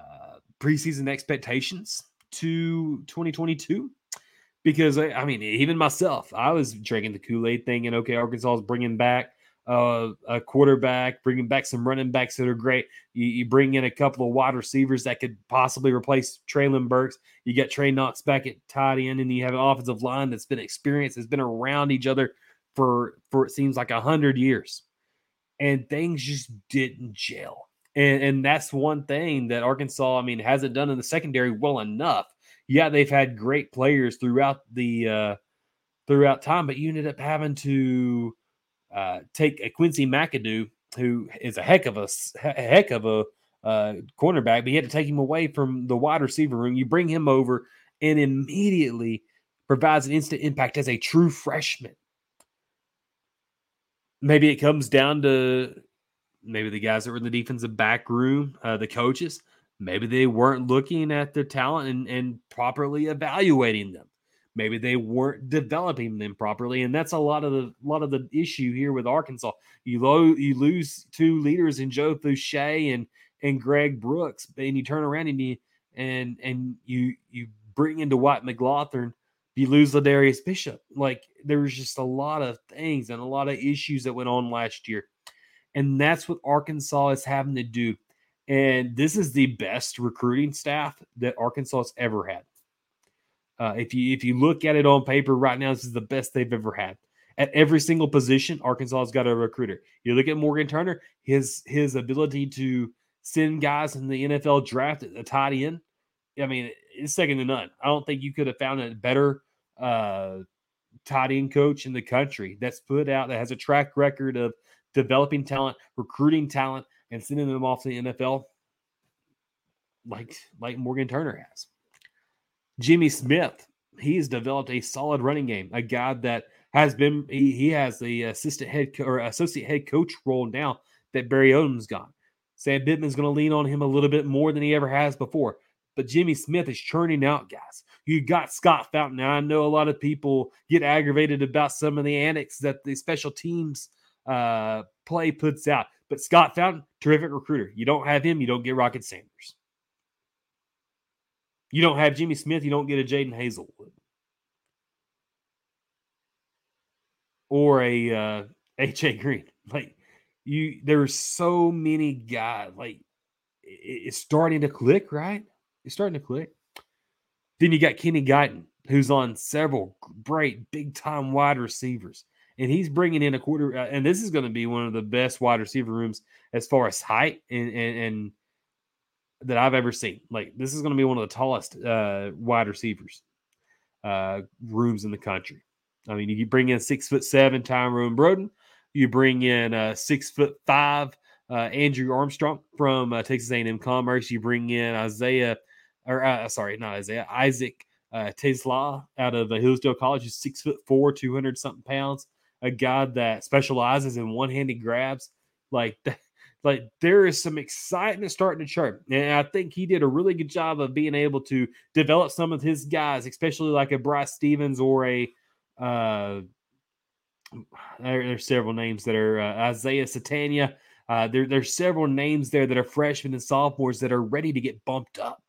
preseason expectations to 2022 because I, I, mean, even myself, I was drinking the Kool Aid thinking, okay, Arkansas is bringing back uh, a quarterback, bringing back some running backs that are great. You, you, bring in a couple of wide receivers that could possibly replace Treylon Burks. You get Trey Knox back at tight end, and you have an offensive line that's been experienced, has been around each other for for it seems like a hundred years, and things just didn't gel. And and that's one thing that Arkansas, I mean, hasn't done in the secondary well enough. Yeah, they've had great players throughout the uh, throughout time, but you ended up having to uh, take a Quincy McAdoo, who is a heck of a, a heck of a uh, cornerback, but you had to take him away from the wide receiver room. You bring him over and immediately provides an instant impact as a true freshman. Maybe it comes down to maybe the guys that were in the defensive back room, uh, the coaches, maybe they weren't looking at their talent and, and properly evaluating them maybe they weren't developing them properly and that's a lot of the lot of the issue here with arkansas you lo- you lose two leaders in joe Foucha and and greg brooks and you turn around and you and and you you bring into Dwight McGlothern, you lose Ladarius Bishop. Like there was just a lot of things and a lot of issues that went on last year. And that's what Arkansas is having to do. And this is the best recruiting staff that Arkansas has ever had. Uh, if you if you look at it on paper right now, this is the best they've ever had. At every single position, Arkansas has got a recruiter. You look at Morgan Turner, his his ability to send guys in the NFL draft at the tight end. I mean, it's second to none. I don't think you could have found a better uh, tight end coach in the country that's put out that has a track record of developing talent, recruiting talent, and sending them off to the NFL like like Morgan Turner has. Jimmy Smith, he's developed a solid running game, a guy that has been he, he has the assistant head co- or associate head coach role now that Barry Odom's gone. Sam Pittman's going to lean on him a little bit more than he ever has before. But Jimmy Smith is churning out guys. You got Scott Fountain. Now I know a lot of people get aggravated about some of the annex that the special teams uh, play puts out. But Scott Fountain, terrific recruiter. You don't have him, you don't get Rocket Sanders. You don't have Jimmy Smith, you don't get a Jaden Hazelwood Or a uh AJ Green. *laughs* Like you there's so many guys. Like it's starting to click, right? It's starting to click. Then you got Kenny Guiton, who's on several great big time wide receivers. And he's bringing in a quarter, uh, and this is going to be one of the best wide receiver rooms as far as height and, and, and that I've ever seen. Like this is going to be one of the tallest uh, wide receivers uh, rooms in the country. I mean, you bring in six foot seven Tyrone Broden, you bring in uh, six foot five uh, Andrew Armstrong from uh, Texas A&M Commerce. You bring in Isaiah, or uh, sorry, not Isaiah, Isaac uh, TeSlaa out of uh, Hillsdale College, who's six foot four, two hundred something pounds. A guy that specializes in one handed grabs. Like *laughs* like there is some excitement starting to chirp. And I think he did a really good job of being able to develop some of his guys, especially like a Bryce Stephens or a uh there, there's several names that are uh, Isaiah Sategna. Uh, there, there's several names there that are freshmen and sophomores that are ready to get bumped up.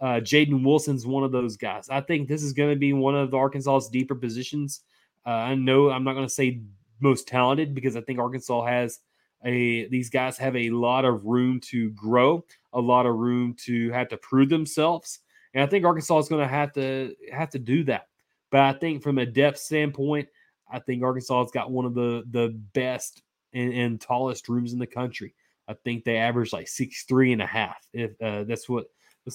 Uh, Jaden Wilson's one of those guys. I think this is going to be one of Arkansas's deeper positions. Uh, I know I'm not going to say most talented because I think Arkansas has a these guys have a lot of room to grow, a lot of room to have to prove themselves. And I think Arkansas is going to have to have to do that. But I think from a depth standpoint, I think Arkansas has got one of the the best and, and tallest rooms in the country. I think they average like six three and a half. If uh, that's what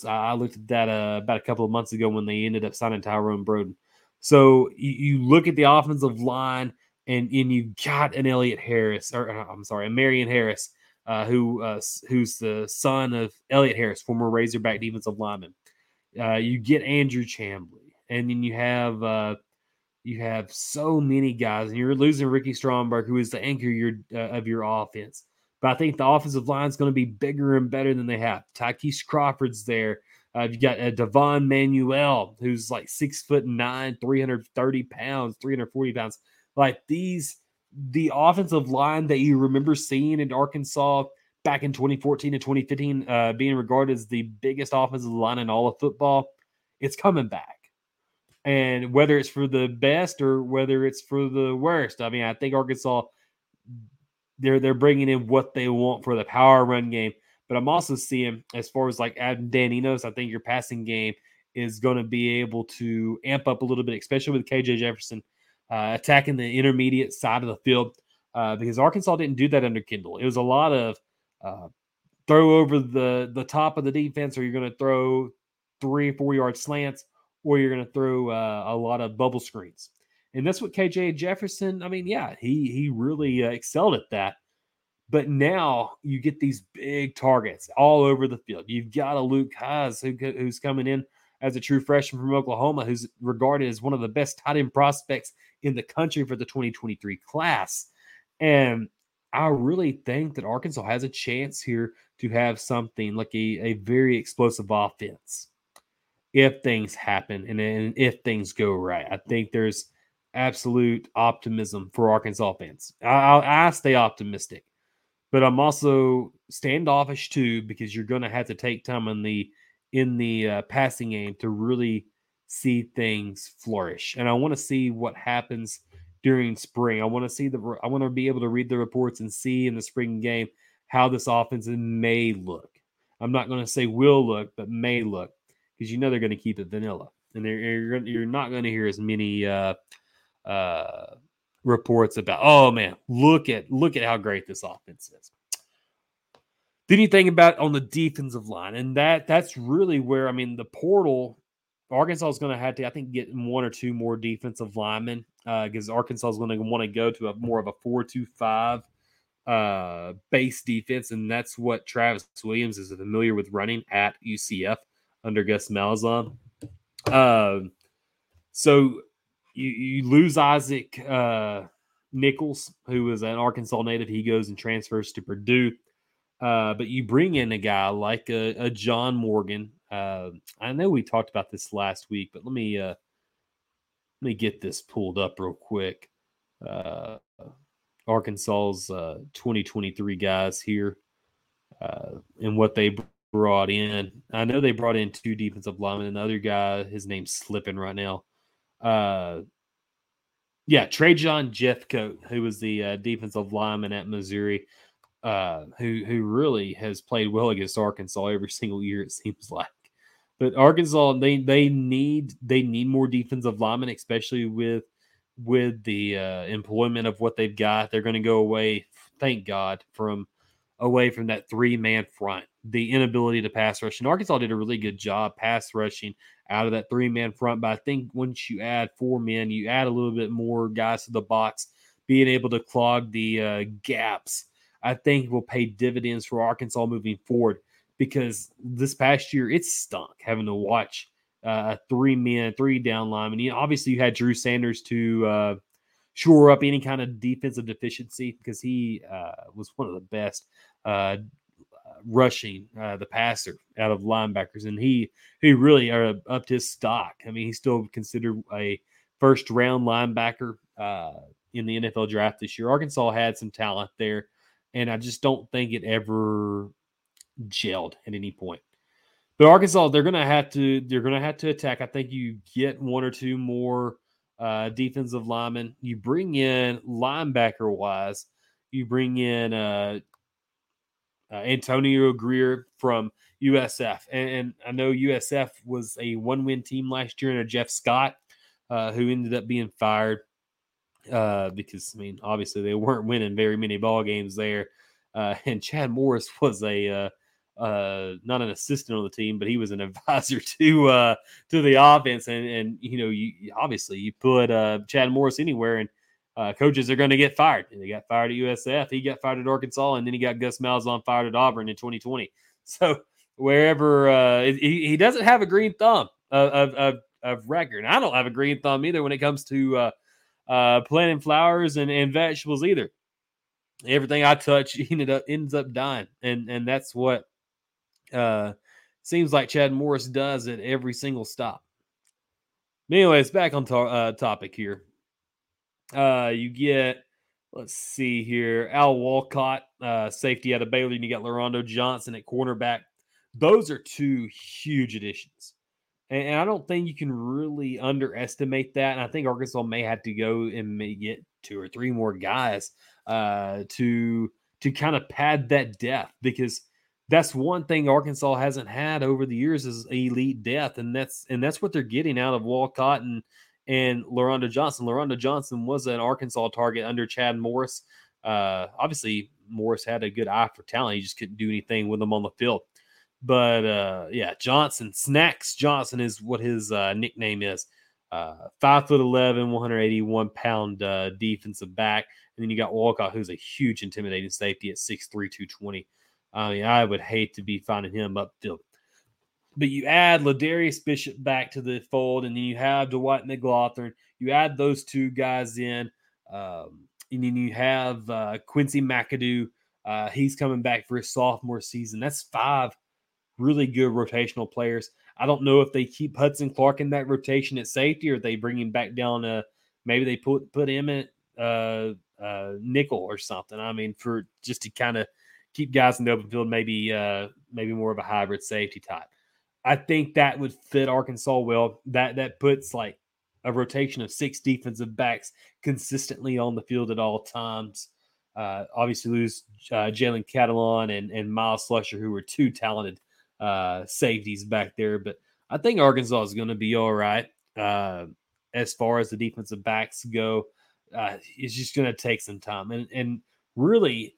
I looked at that uh, about a couple of months ago when they ended up signing Tyrone Broden. So you, you look at the offensive line, and and you got an Elliot Harris, or uh, I'm sorry, a Marion Harris, uh, who uh, who's the son of Elliot Harris, former Razorback defensive lineman. Uh, you get Andrew Chamblee, and then you have uh, you have so many guys, and you're losing Ricky Stromberg, who is the anchor your, uh, of your offense. But I think the offensive line is going to be bigger and better than they have. Ty'Kieast Crawford's there. Uh, you've got uh, Devon Manuel, who's like six foot nine, 330 pounds, 340 pounds. Like these, the offensive line that you remember seeing in Arkansas back in 2014 and 2015, uh, being regarded as the biggest offensive line in all of football, it's coming back and whether it's for the best or whether it's for the worst. I mean, I think Arkansas they're they're bringing in what they want for the power run game, but I'm also seeing as far as like adding Dan Enos, I think your passing game is going to be able to amp up a little bit, especially with KJ Jefferson uh, attacking the intermediate side of the field. Uh, because Arkansas didn't do that under Kendal. It was a lot of uh, throw over the the top of the defense, or you're going to throw three four yard slants, or you're going to throw uh, a lot of bubble screens. And that's what KJ Jefferson, I mean, yeah, he he really uh, excelled at that. But now you get these big targets all over the field. You've got a Luke Hasz who, who's coming in as a true freshman from Oklahoma, who's regarded as one of the best tight end prospects in the country for the 2023 class. And I really think that Arkansas has a chance here to have something like a, a very explosive offense if things happen and, and if things go right. I think there's absolute optimism for Arkansas fans. I, I, stay optimistic, but I'm also standoffish too because you're going to have to take time in the in the uh, passing game to really see things flourish. And I want to see what happens during spring. I want to see the I want to be able to read the reports and see in the spring game how this offense may look. I'm not going to say will look, but may look because you know they're going to keep it vanilla, and you're you're not going to hear as many uh, uh, reports about. Oh man, look at look at how great this offense is. Then you think about on the defensive line, and that that's really where I mean the portal. Arkansas is going to have to, I think, get one or two more defensive linemen because uh, Arkansas is going to want to go to a more of a four-two-five uh, base defense, and that's what Travis Williams is familiar with running at UCF under Gus Malzahn. Uh, so you, you lose Isaac uh, Nichols, who is an Arkansas native. He goes and transfers to Purdue. Uh, but you bring in a guy like a, a John Morgan. Uh, I know we talked about this last week, but let me uh, let me get this pulled up real quick. Uh, Arkansas's uh, 2023 guys here and what they brought in. I know they brought in two defensive linemen. Another guy, his name's slipping right now. Uh, yeah, Trajan Jeffcoat, who was the uh, defensive lineman at Missouri, uh, who who really has played well against Arkansas every *laughs* single year. It seems like, but Arkansas they they need they need more defensive linemen, especially with with the uh, employment of what they've got. They're going to go away, thank God, from away from that three man front, the inability to pass rush. And Arkansas did a really good job pass rushing out of that three man front. But I think once you add four men, you add a little bit more guys to the box, being able to clog the uh, gaps, I think will pay dividends for Arkansas moving forward because this past year it stunk having to watch uh, a three man, three down lineman. You know, obviously, you had Drew Sanders to uh, shore up any kind of defensive deficiency because he uh, was one of the best uh, rushing uh, the passer out of linebackers, and he he really uh, upped his stock. I mean, he's still considered a first round linebacker uh, in the NFL draft this year. Arkansas had some talent there, and I just don't think it ever gelled at any point. But Arkansas, they're gonna have to they're gonna have to attack. I think you get one or two more uh, defensive linemen. You bring in linebacker wise. You bring in uh, uh, Antonio Grier from USF. And, and, I know USF was a one win team last year, a Jeff Scott, uh, who ended up being fired. uh, because I mean, obviously they weren't winning very many ball games there. Uh, *laughs* and Chad Morris was a uh, uh, not an assistant on the team, but he was an *laughs* advisor to to the offense. And and you know, you obviously you put Chad Morris anywhere, and uh, coaches are going to get fired. And he got fired at USF, he got fired at Arkansas, and then he got Gus Malzahn fired at Auburn in 2020. *laughs* So wherever uh, he, he doesn't have a green thumb of, of, of record. I don't have a green thumb either when it comes to uh, uh, planting flowers and, and vegetables either. Everything I touch *laughs* ended up ends up dying, and and that's what uh, seems like Chad Morris does at every single stop. Anyways, back on to- uh, topic here. Uh, you get let's see here, Al Walcott, uh, safety out of Baylor, and you got Lorando Johnson at cornerback. Those are two huge additions. And, I don't think you can really underestimate that. And I think Arkansas may have to go and may get two or three more guys uh, to to kind of pad that depth because that's one thing Arkansas hasn't had over the years is elite depth, and that's and that's what they're getting out of Walcott and and Lorando Johnson. Lorando Johnson was an Arkansas target under Chad Morris. Uh, obviously, Morris had a good eye for talent. He just couldn't do anything with them on the field. But uh, yeah, Johnson, Snacks Johnson is what his uh, nickname is. Uh, five foot 11, 181 pound uh, defensive back. And then you got Walcott, who's a huge, intimidating safety at 6'3, 220. I mean, I would hate to be finding him upfield. But you add Ladarius Bishop back to the fold, and then you have Dwight McGlothern. You add those two guys in, um, and then you have uh, Quincy McAdoo. Uh, he's coming back for his sophomore season. That's five really good rotational players. I don't know if they keep Hudson Clark in that rotation at safety or they bring him back down to maybe they put put him at uh, uh, nickel or something. I mean, for just to kind of keep guys in the open field, maybe uh, maybe more of a hybrid safety type. I think that would fit Arkansas well. That that puts like a rotation of six defensive backs consistently on the field at all times. Uh, obviously, lose uh, Jalen Catalon and, and Myles Slusher, who were two talented uh, safeties back there. But I think Arkansas is going to be all right uh, as far as the defensive backs go. Uh, it's just going to take some time, and and really,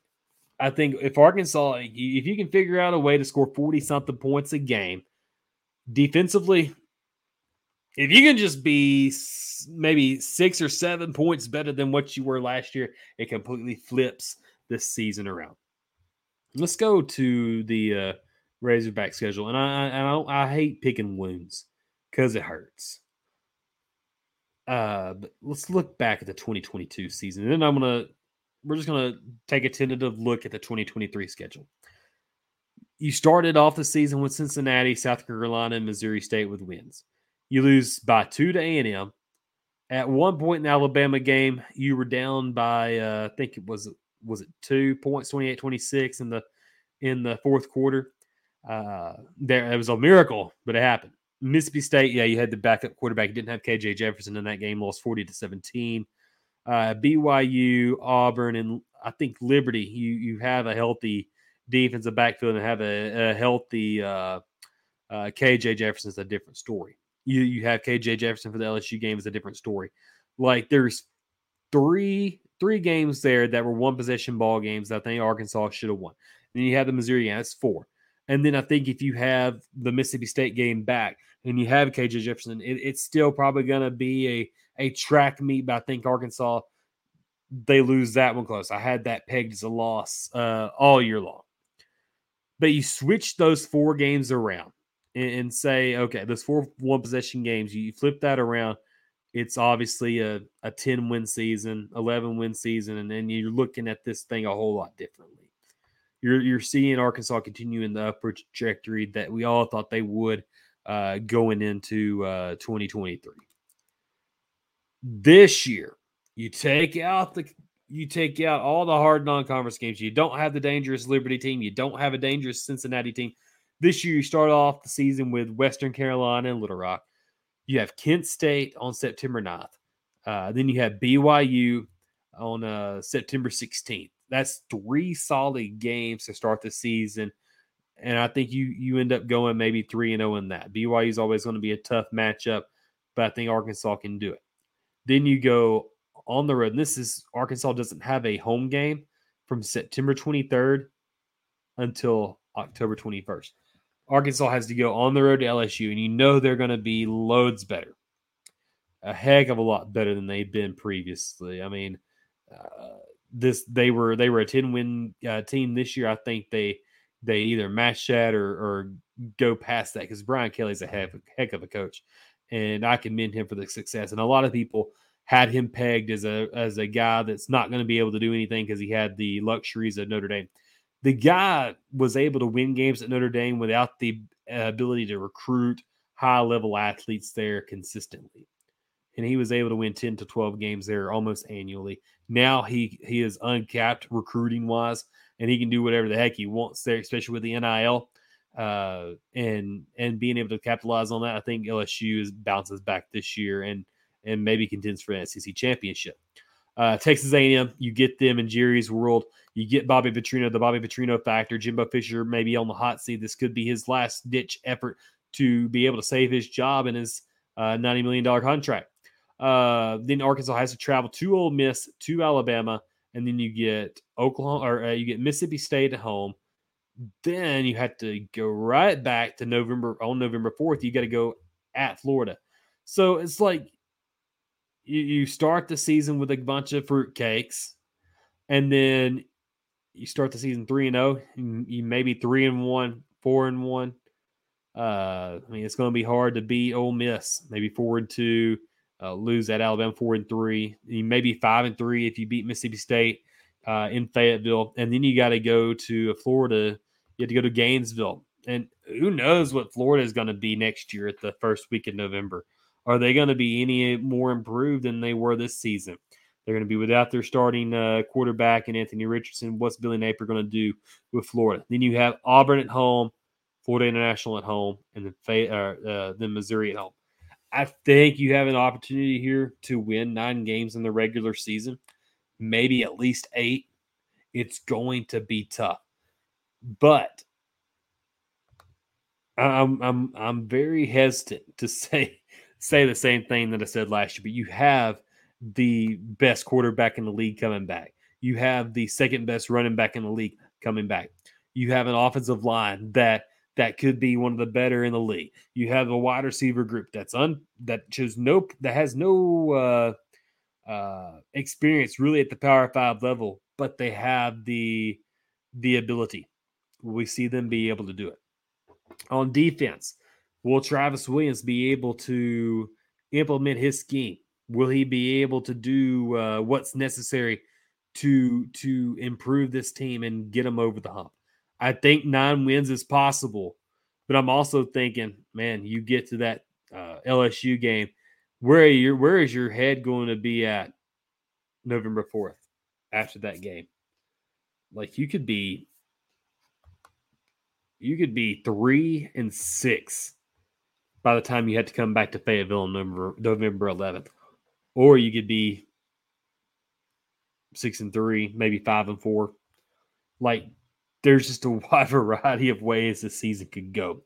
I think if Arkansas, if you can figure out a way to score forty something points a game defensively, if you can just be maybe six or seven points better than what you were last year, it completely flips this season around. Let's go to the uh, Razorback schedule, and I I, I hate picking wounds because it hurts. Uh, let's look back at the 2022 season, and then I'm gonna we're just gonna take a tentative look at the 2023 schedule. You started off the season with Cincinnati, South Carolina, and Missouri State with wins. You lose by two to A&M. At one point in the Alabama game, you were down by uh, I think it was was it two points, 28-26 in the in the fourth quarter. Uh, there, it was a miracle, but it happened. Mississippi State, yeah, you had the backup quarterback. You didn't have KJ Jefferson in that game, lost 40 to 17. Uh, BYU, Auburn, and I think Liberty, you you have a healthy defensive backfield and have a, a healthy uh, uh, KJ Jefferson is a different story. You you have KJ Jefferson for the LSU game is a different story. Like there's three three games there that were one possession ball games that I think Arkansas should have won. Then you have the Missouri game, that's four. And then I think if you have the Mississippi State game back and you have KJ Jefferson, it, it's still probably going to be a, a track meet. But I think Arkansas, they lose that one close. I had that pegged as a loss uh, all year long. But you switch those four games around and, and say, okay, those four one possession games, you, flip that around. It's obviously a, a 10 win season, 11 win season, and then you're looking at this thing a whole lot differently you're you're seeing Arkansas continuing the upward trajectory that we all thought they would uh, going into uh, 2023. This year, you take out the you take out all the hard non-conference games. You don't have the dangerous Liberty team. You don't have a dangerous Cincinnati team. This year, you start off the season with Western Carolina and Little Rock. You have Kent State on September 9th. Uh, then you have BYU on uh, September 16th that's three solid games to start the season. And I think you you end up going maybe three and zero oh in that. BYU is always going to be a tough matchup, but I think Arkansas can do it. Then you go on the road. And this is Arkansas doesn't have a home game from September 23rd until October 21st. Arkansas has to go on the road to LSU, and you know they're going to be loads better, a heck of a lot better than they've been previously. I mean, uh, this they were they were a 10 win uh, team this year. I think they they either match that or, or go past that because Brian Kelly's a heck, heck of a coach, and I commend him for the success. And a lot of people had him pegged as a as a guy that's not going to be able to do anything because he had the luxuries of Notre Dame. The guy was able to win games at Notre Dame without the uh, ability to recruit high level athletes there consistently. And he was able to win 10 to 12 games there almost annually. Now he he is uncapped recruiting wise and he can do whatever the heck he wants there, especially with the NIL. Uh, and and being able to capitalize on that, I think LSU is, bounces back this year and and maybe contends for an SEC championship. Uh, Texas A&M, you get them in Jerry's world. You get Bobby Petrino, the Bobby Petrino factor. Jimbo Fisher may be on the hot seat. This could be his last ditch effort to be able to save his job and his uh, $90 million contract. Uh, then Arkansas has to travel to Ole Miss, to Alabama, and then you get Oklahoma or uh, you get Mississippi State at home. Then you have to go right back to November on November 4th. You got to go at Florida. So it's like you, you start the season with a bunch of fruitcakes, and then you start the season three and zero. Oh, you maybe three and one, four and one. Uh, I mean, it's going to be hard to beat Ole Miss. Maybe four and two, uh, lose at Alabama four and three. You maybe five and three if you beat Mississippi State uh, in Fayetteville, and then you got to go to Florida. You have to go to Gainesville, and who knows what Florida is going to be next year at the first week of November. Are they going to be any more improved than they were this season? They're going to be without their starting uh, quarterback and Anthony Richardson. What's Billy Napier going to do with Florida? Then you have Auburn at home, Florida International at home, and then uh, uh, then Missouri at home. I think you have an opportunity here to win nine games in the regular season, maybe at least eight. It's going to be tough, but I'm I'm I'm very hesitant to *laughs* say say the same thing that I said last year, but you have the best quarterback in the league coming back. You have the second best running back in the league coming back. You have an offensive line that that could be one of the better in the league. You have a wide receiver group that's un that shows no that has no uh, uh, experience really at the Power Five level, but they have the the ability. We see them be able to do it on defense. Will Travis Williams be able to implement his scheme? Will he be able to do uh, what's necessary to to improve this team and get them over the hump? I think nine wins is possible, but I'm also thinking, man, you get to that uh, LSU game, where are your where is your head going to be at November fourth after that game? Like you could be, you could be three and six by the time you had to come back to Fayetteville on November, November 11th. Or you could be six and three, maybe five and four. Like there's just a *laughs* wide variety of ways the season could go.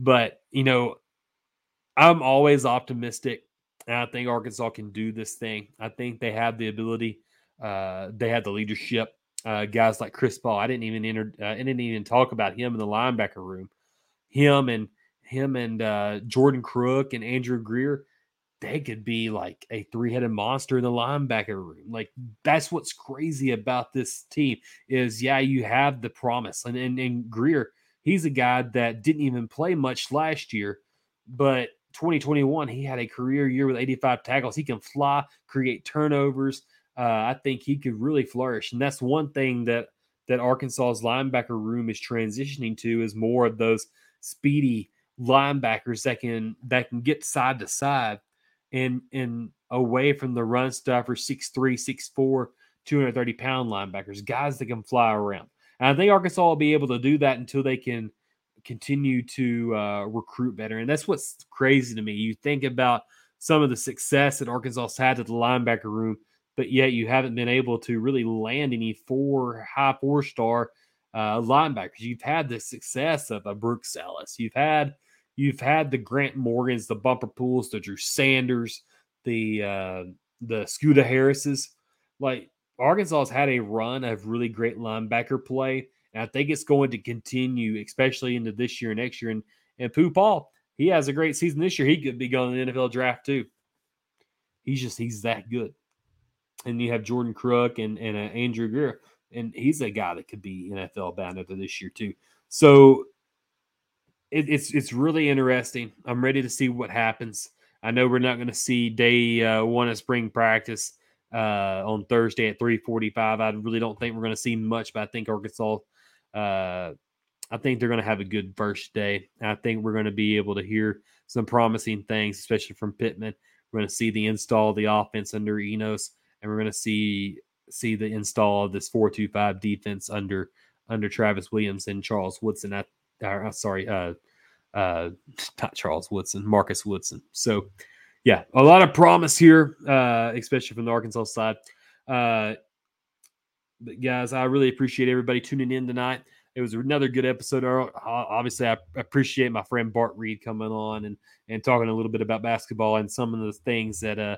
But, you know, I'm always optimistic. And I think Arkansas can do this thing. I think they have the ability. Uh, they have the leadership. Uh, guys like Chris Paul. I didn't even enter. Uh, I didn't even talk about him in the linebacker room. Him and him and uh, Jordan Crook and Andrew Grier, they could be like a three-headed monster in the linebacker room. Like that's what's crazy about this team is yeah, you have the promise. And and, and Grier, he's a guy that didn't even play much last year, but 2021, he had a career year with 85 tackles. He can fly, create turnovers. Uh, I think he could really flourish. And that's one thing that that Arkansas's linebacker room is transitioning to is more of those speedy linebackers that can that can get side to side and and away from the run stuffer, 6'3, 6'4, 230 pound linebackers, guys that can fly around. And I think Arkansas will be able to do that until they can continue to uh, recruit better. And that's what's crazy to me. You think about some of the success that Arkansas had at the linebacker room, but yet you haven't been able to really land any four high four star uh, linebackers. You've had the success of a Brooks Ellis. You've had You've had the Grant Morgans, the Bumper Pools, the Drew Sanders, the uh, the Scooter Harrises. Like Arkansas has had a run of really great linebacker play, and I think it's going to continue, especially into this year and next year. And and Pooh Paul, he has a great season this year. He could be going to the NFL draft too. He's just he's that good. And you have Jordan Crook and and uh, Andrew Grier, and he's a guy that could be NFL bound after this year too. So it, it's it's really interesting. I'm ready to see what happens. I know we're not going to see day uh, one of spring practice uh, on Thursday at 3:45. I really don't think we're going to see much, but I think Arkansas. Uh, I think they're going to have a good first day. I think we're going to be able to hear some promising things, especially from Pittman. We're going to see the install of the offense under Enos, and we're going to see see the install of this four two five defense under under Travis Williams and Charles Woodson. I, uh, sorry, uh, uh, not Charles Woodson, Marcus Woodson. So, yeah, a lot of promise here, uh, especially from the Arkansas side. Uh, but guys, I really appreciate everybody tuning in tonight. It was another good episode. Obviously, I appreciate my friend Bart Reid coming on and and talking a little bit about basketball and some of the things that uh,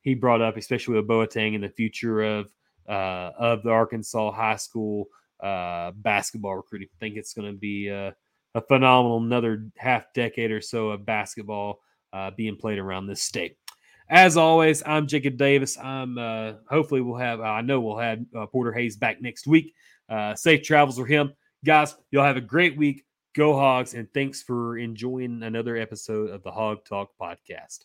he brought up, especially with Boateng and the future of uh, of the Arkansas high school uh, basketball recruiting. I think it's going to be a, a, phenomenal another half decade or so of basketball uh, being played around this state. As always, I'm Jacob Davis. I'm uh, hopefully we'll have I know we'll have uh, Porter Hayes back next week. Uh, safe travels for him, guys. Y'all have a great week. Go Hogs, and thanks for enjoying another episode of the Hawg Talk podcast.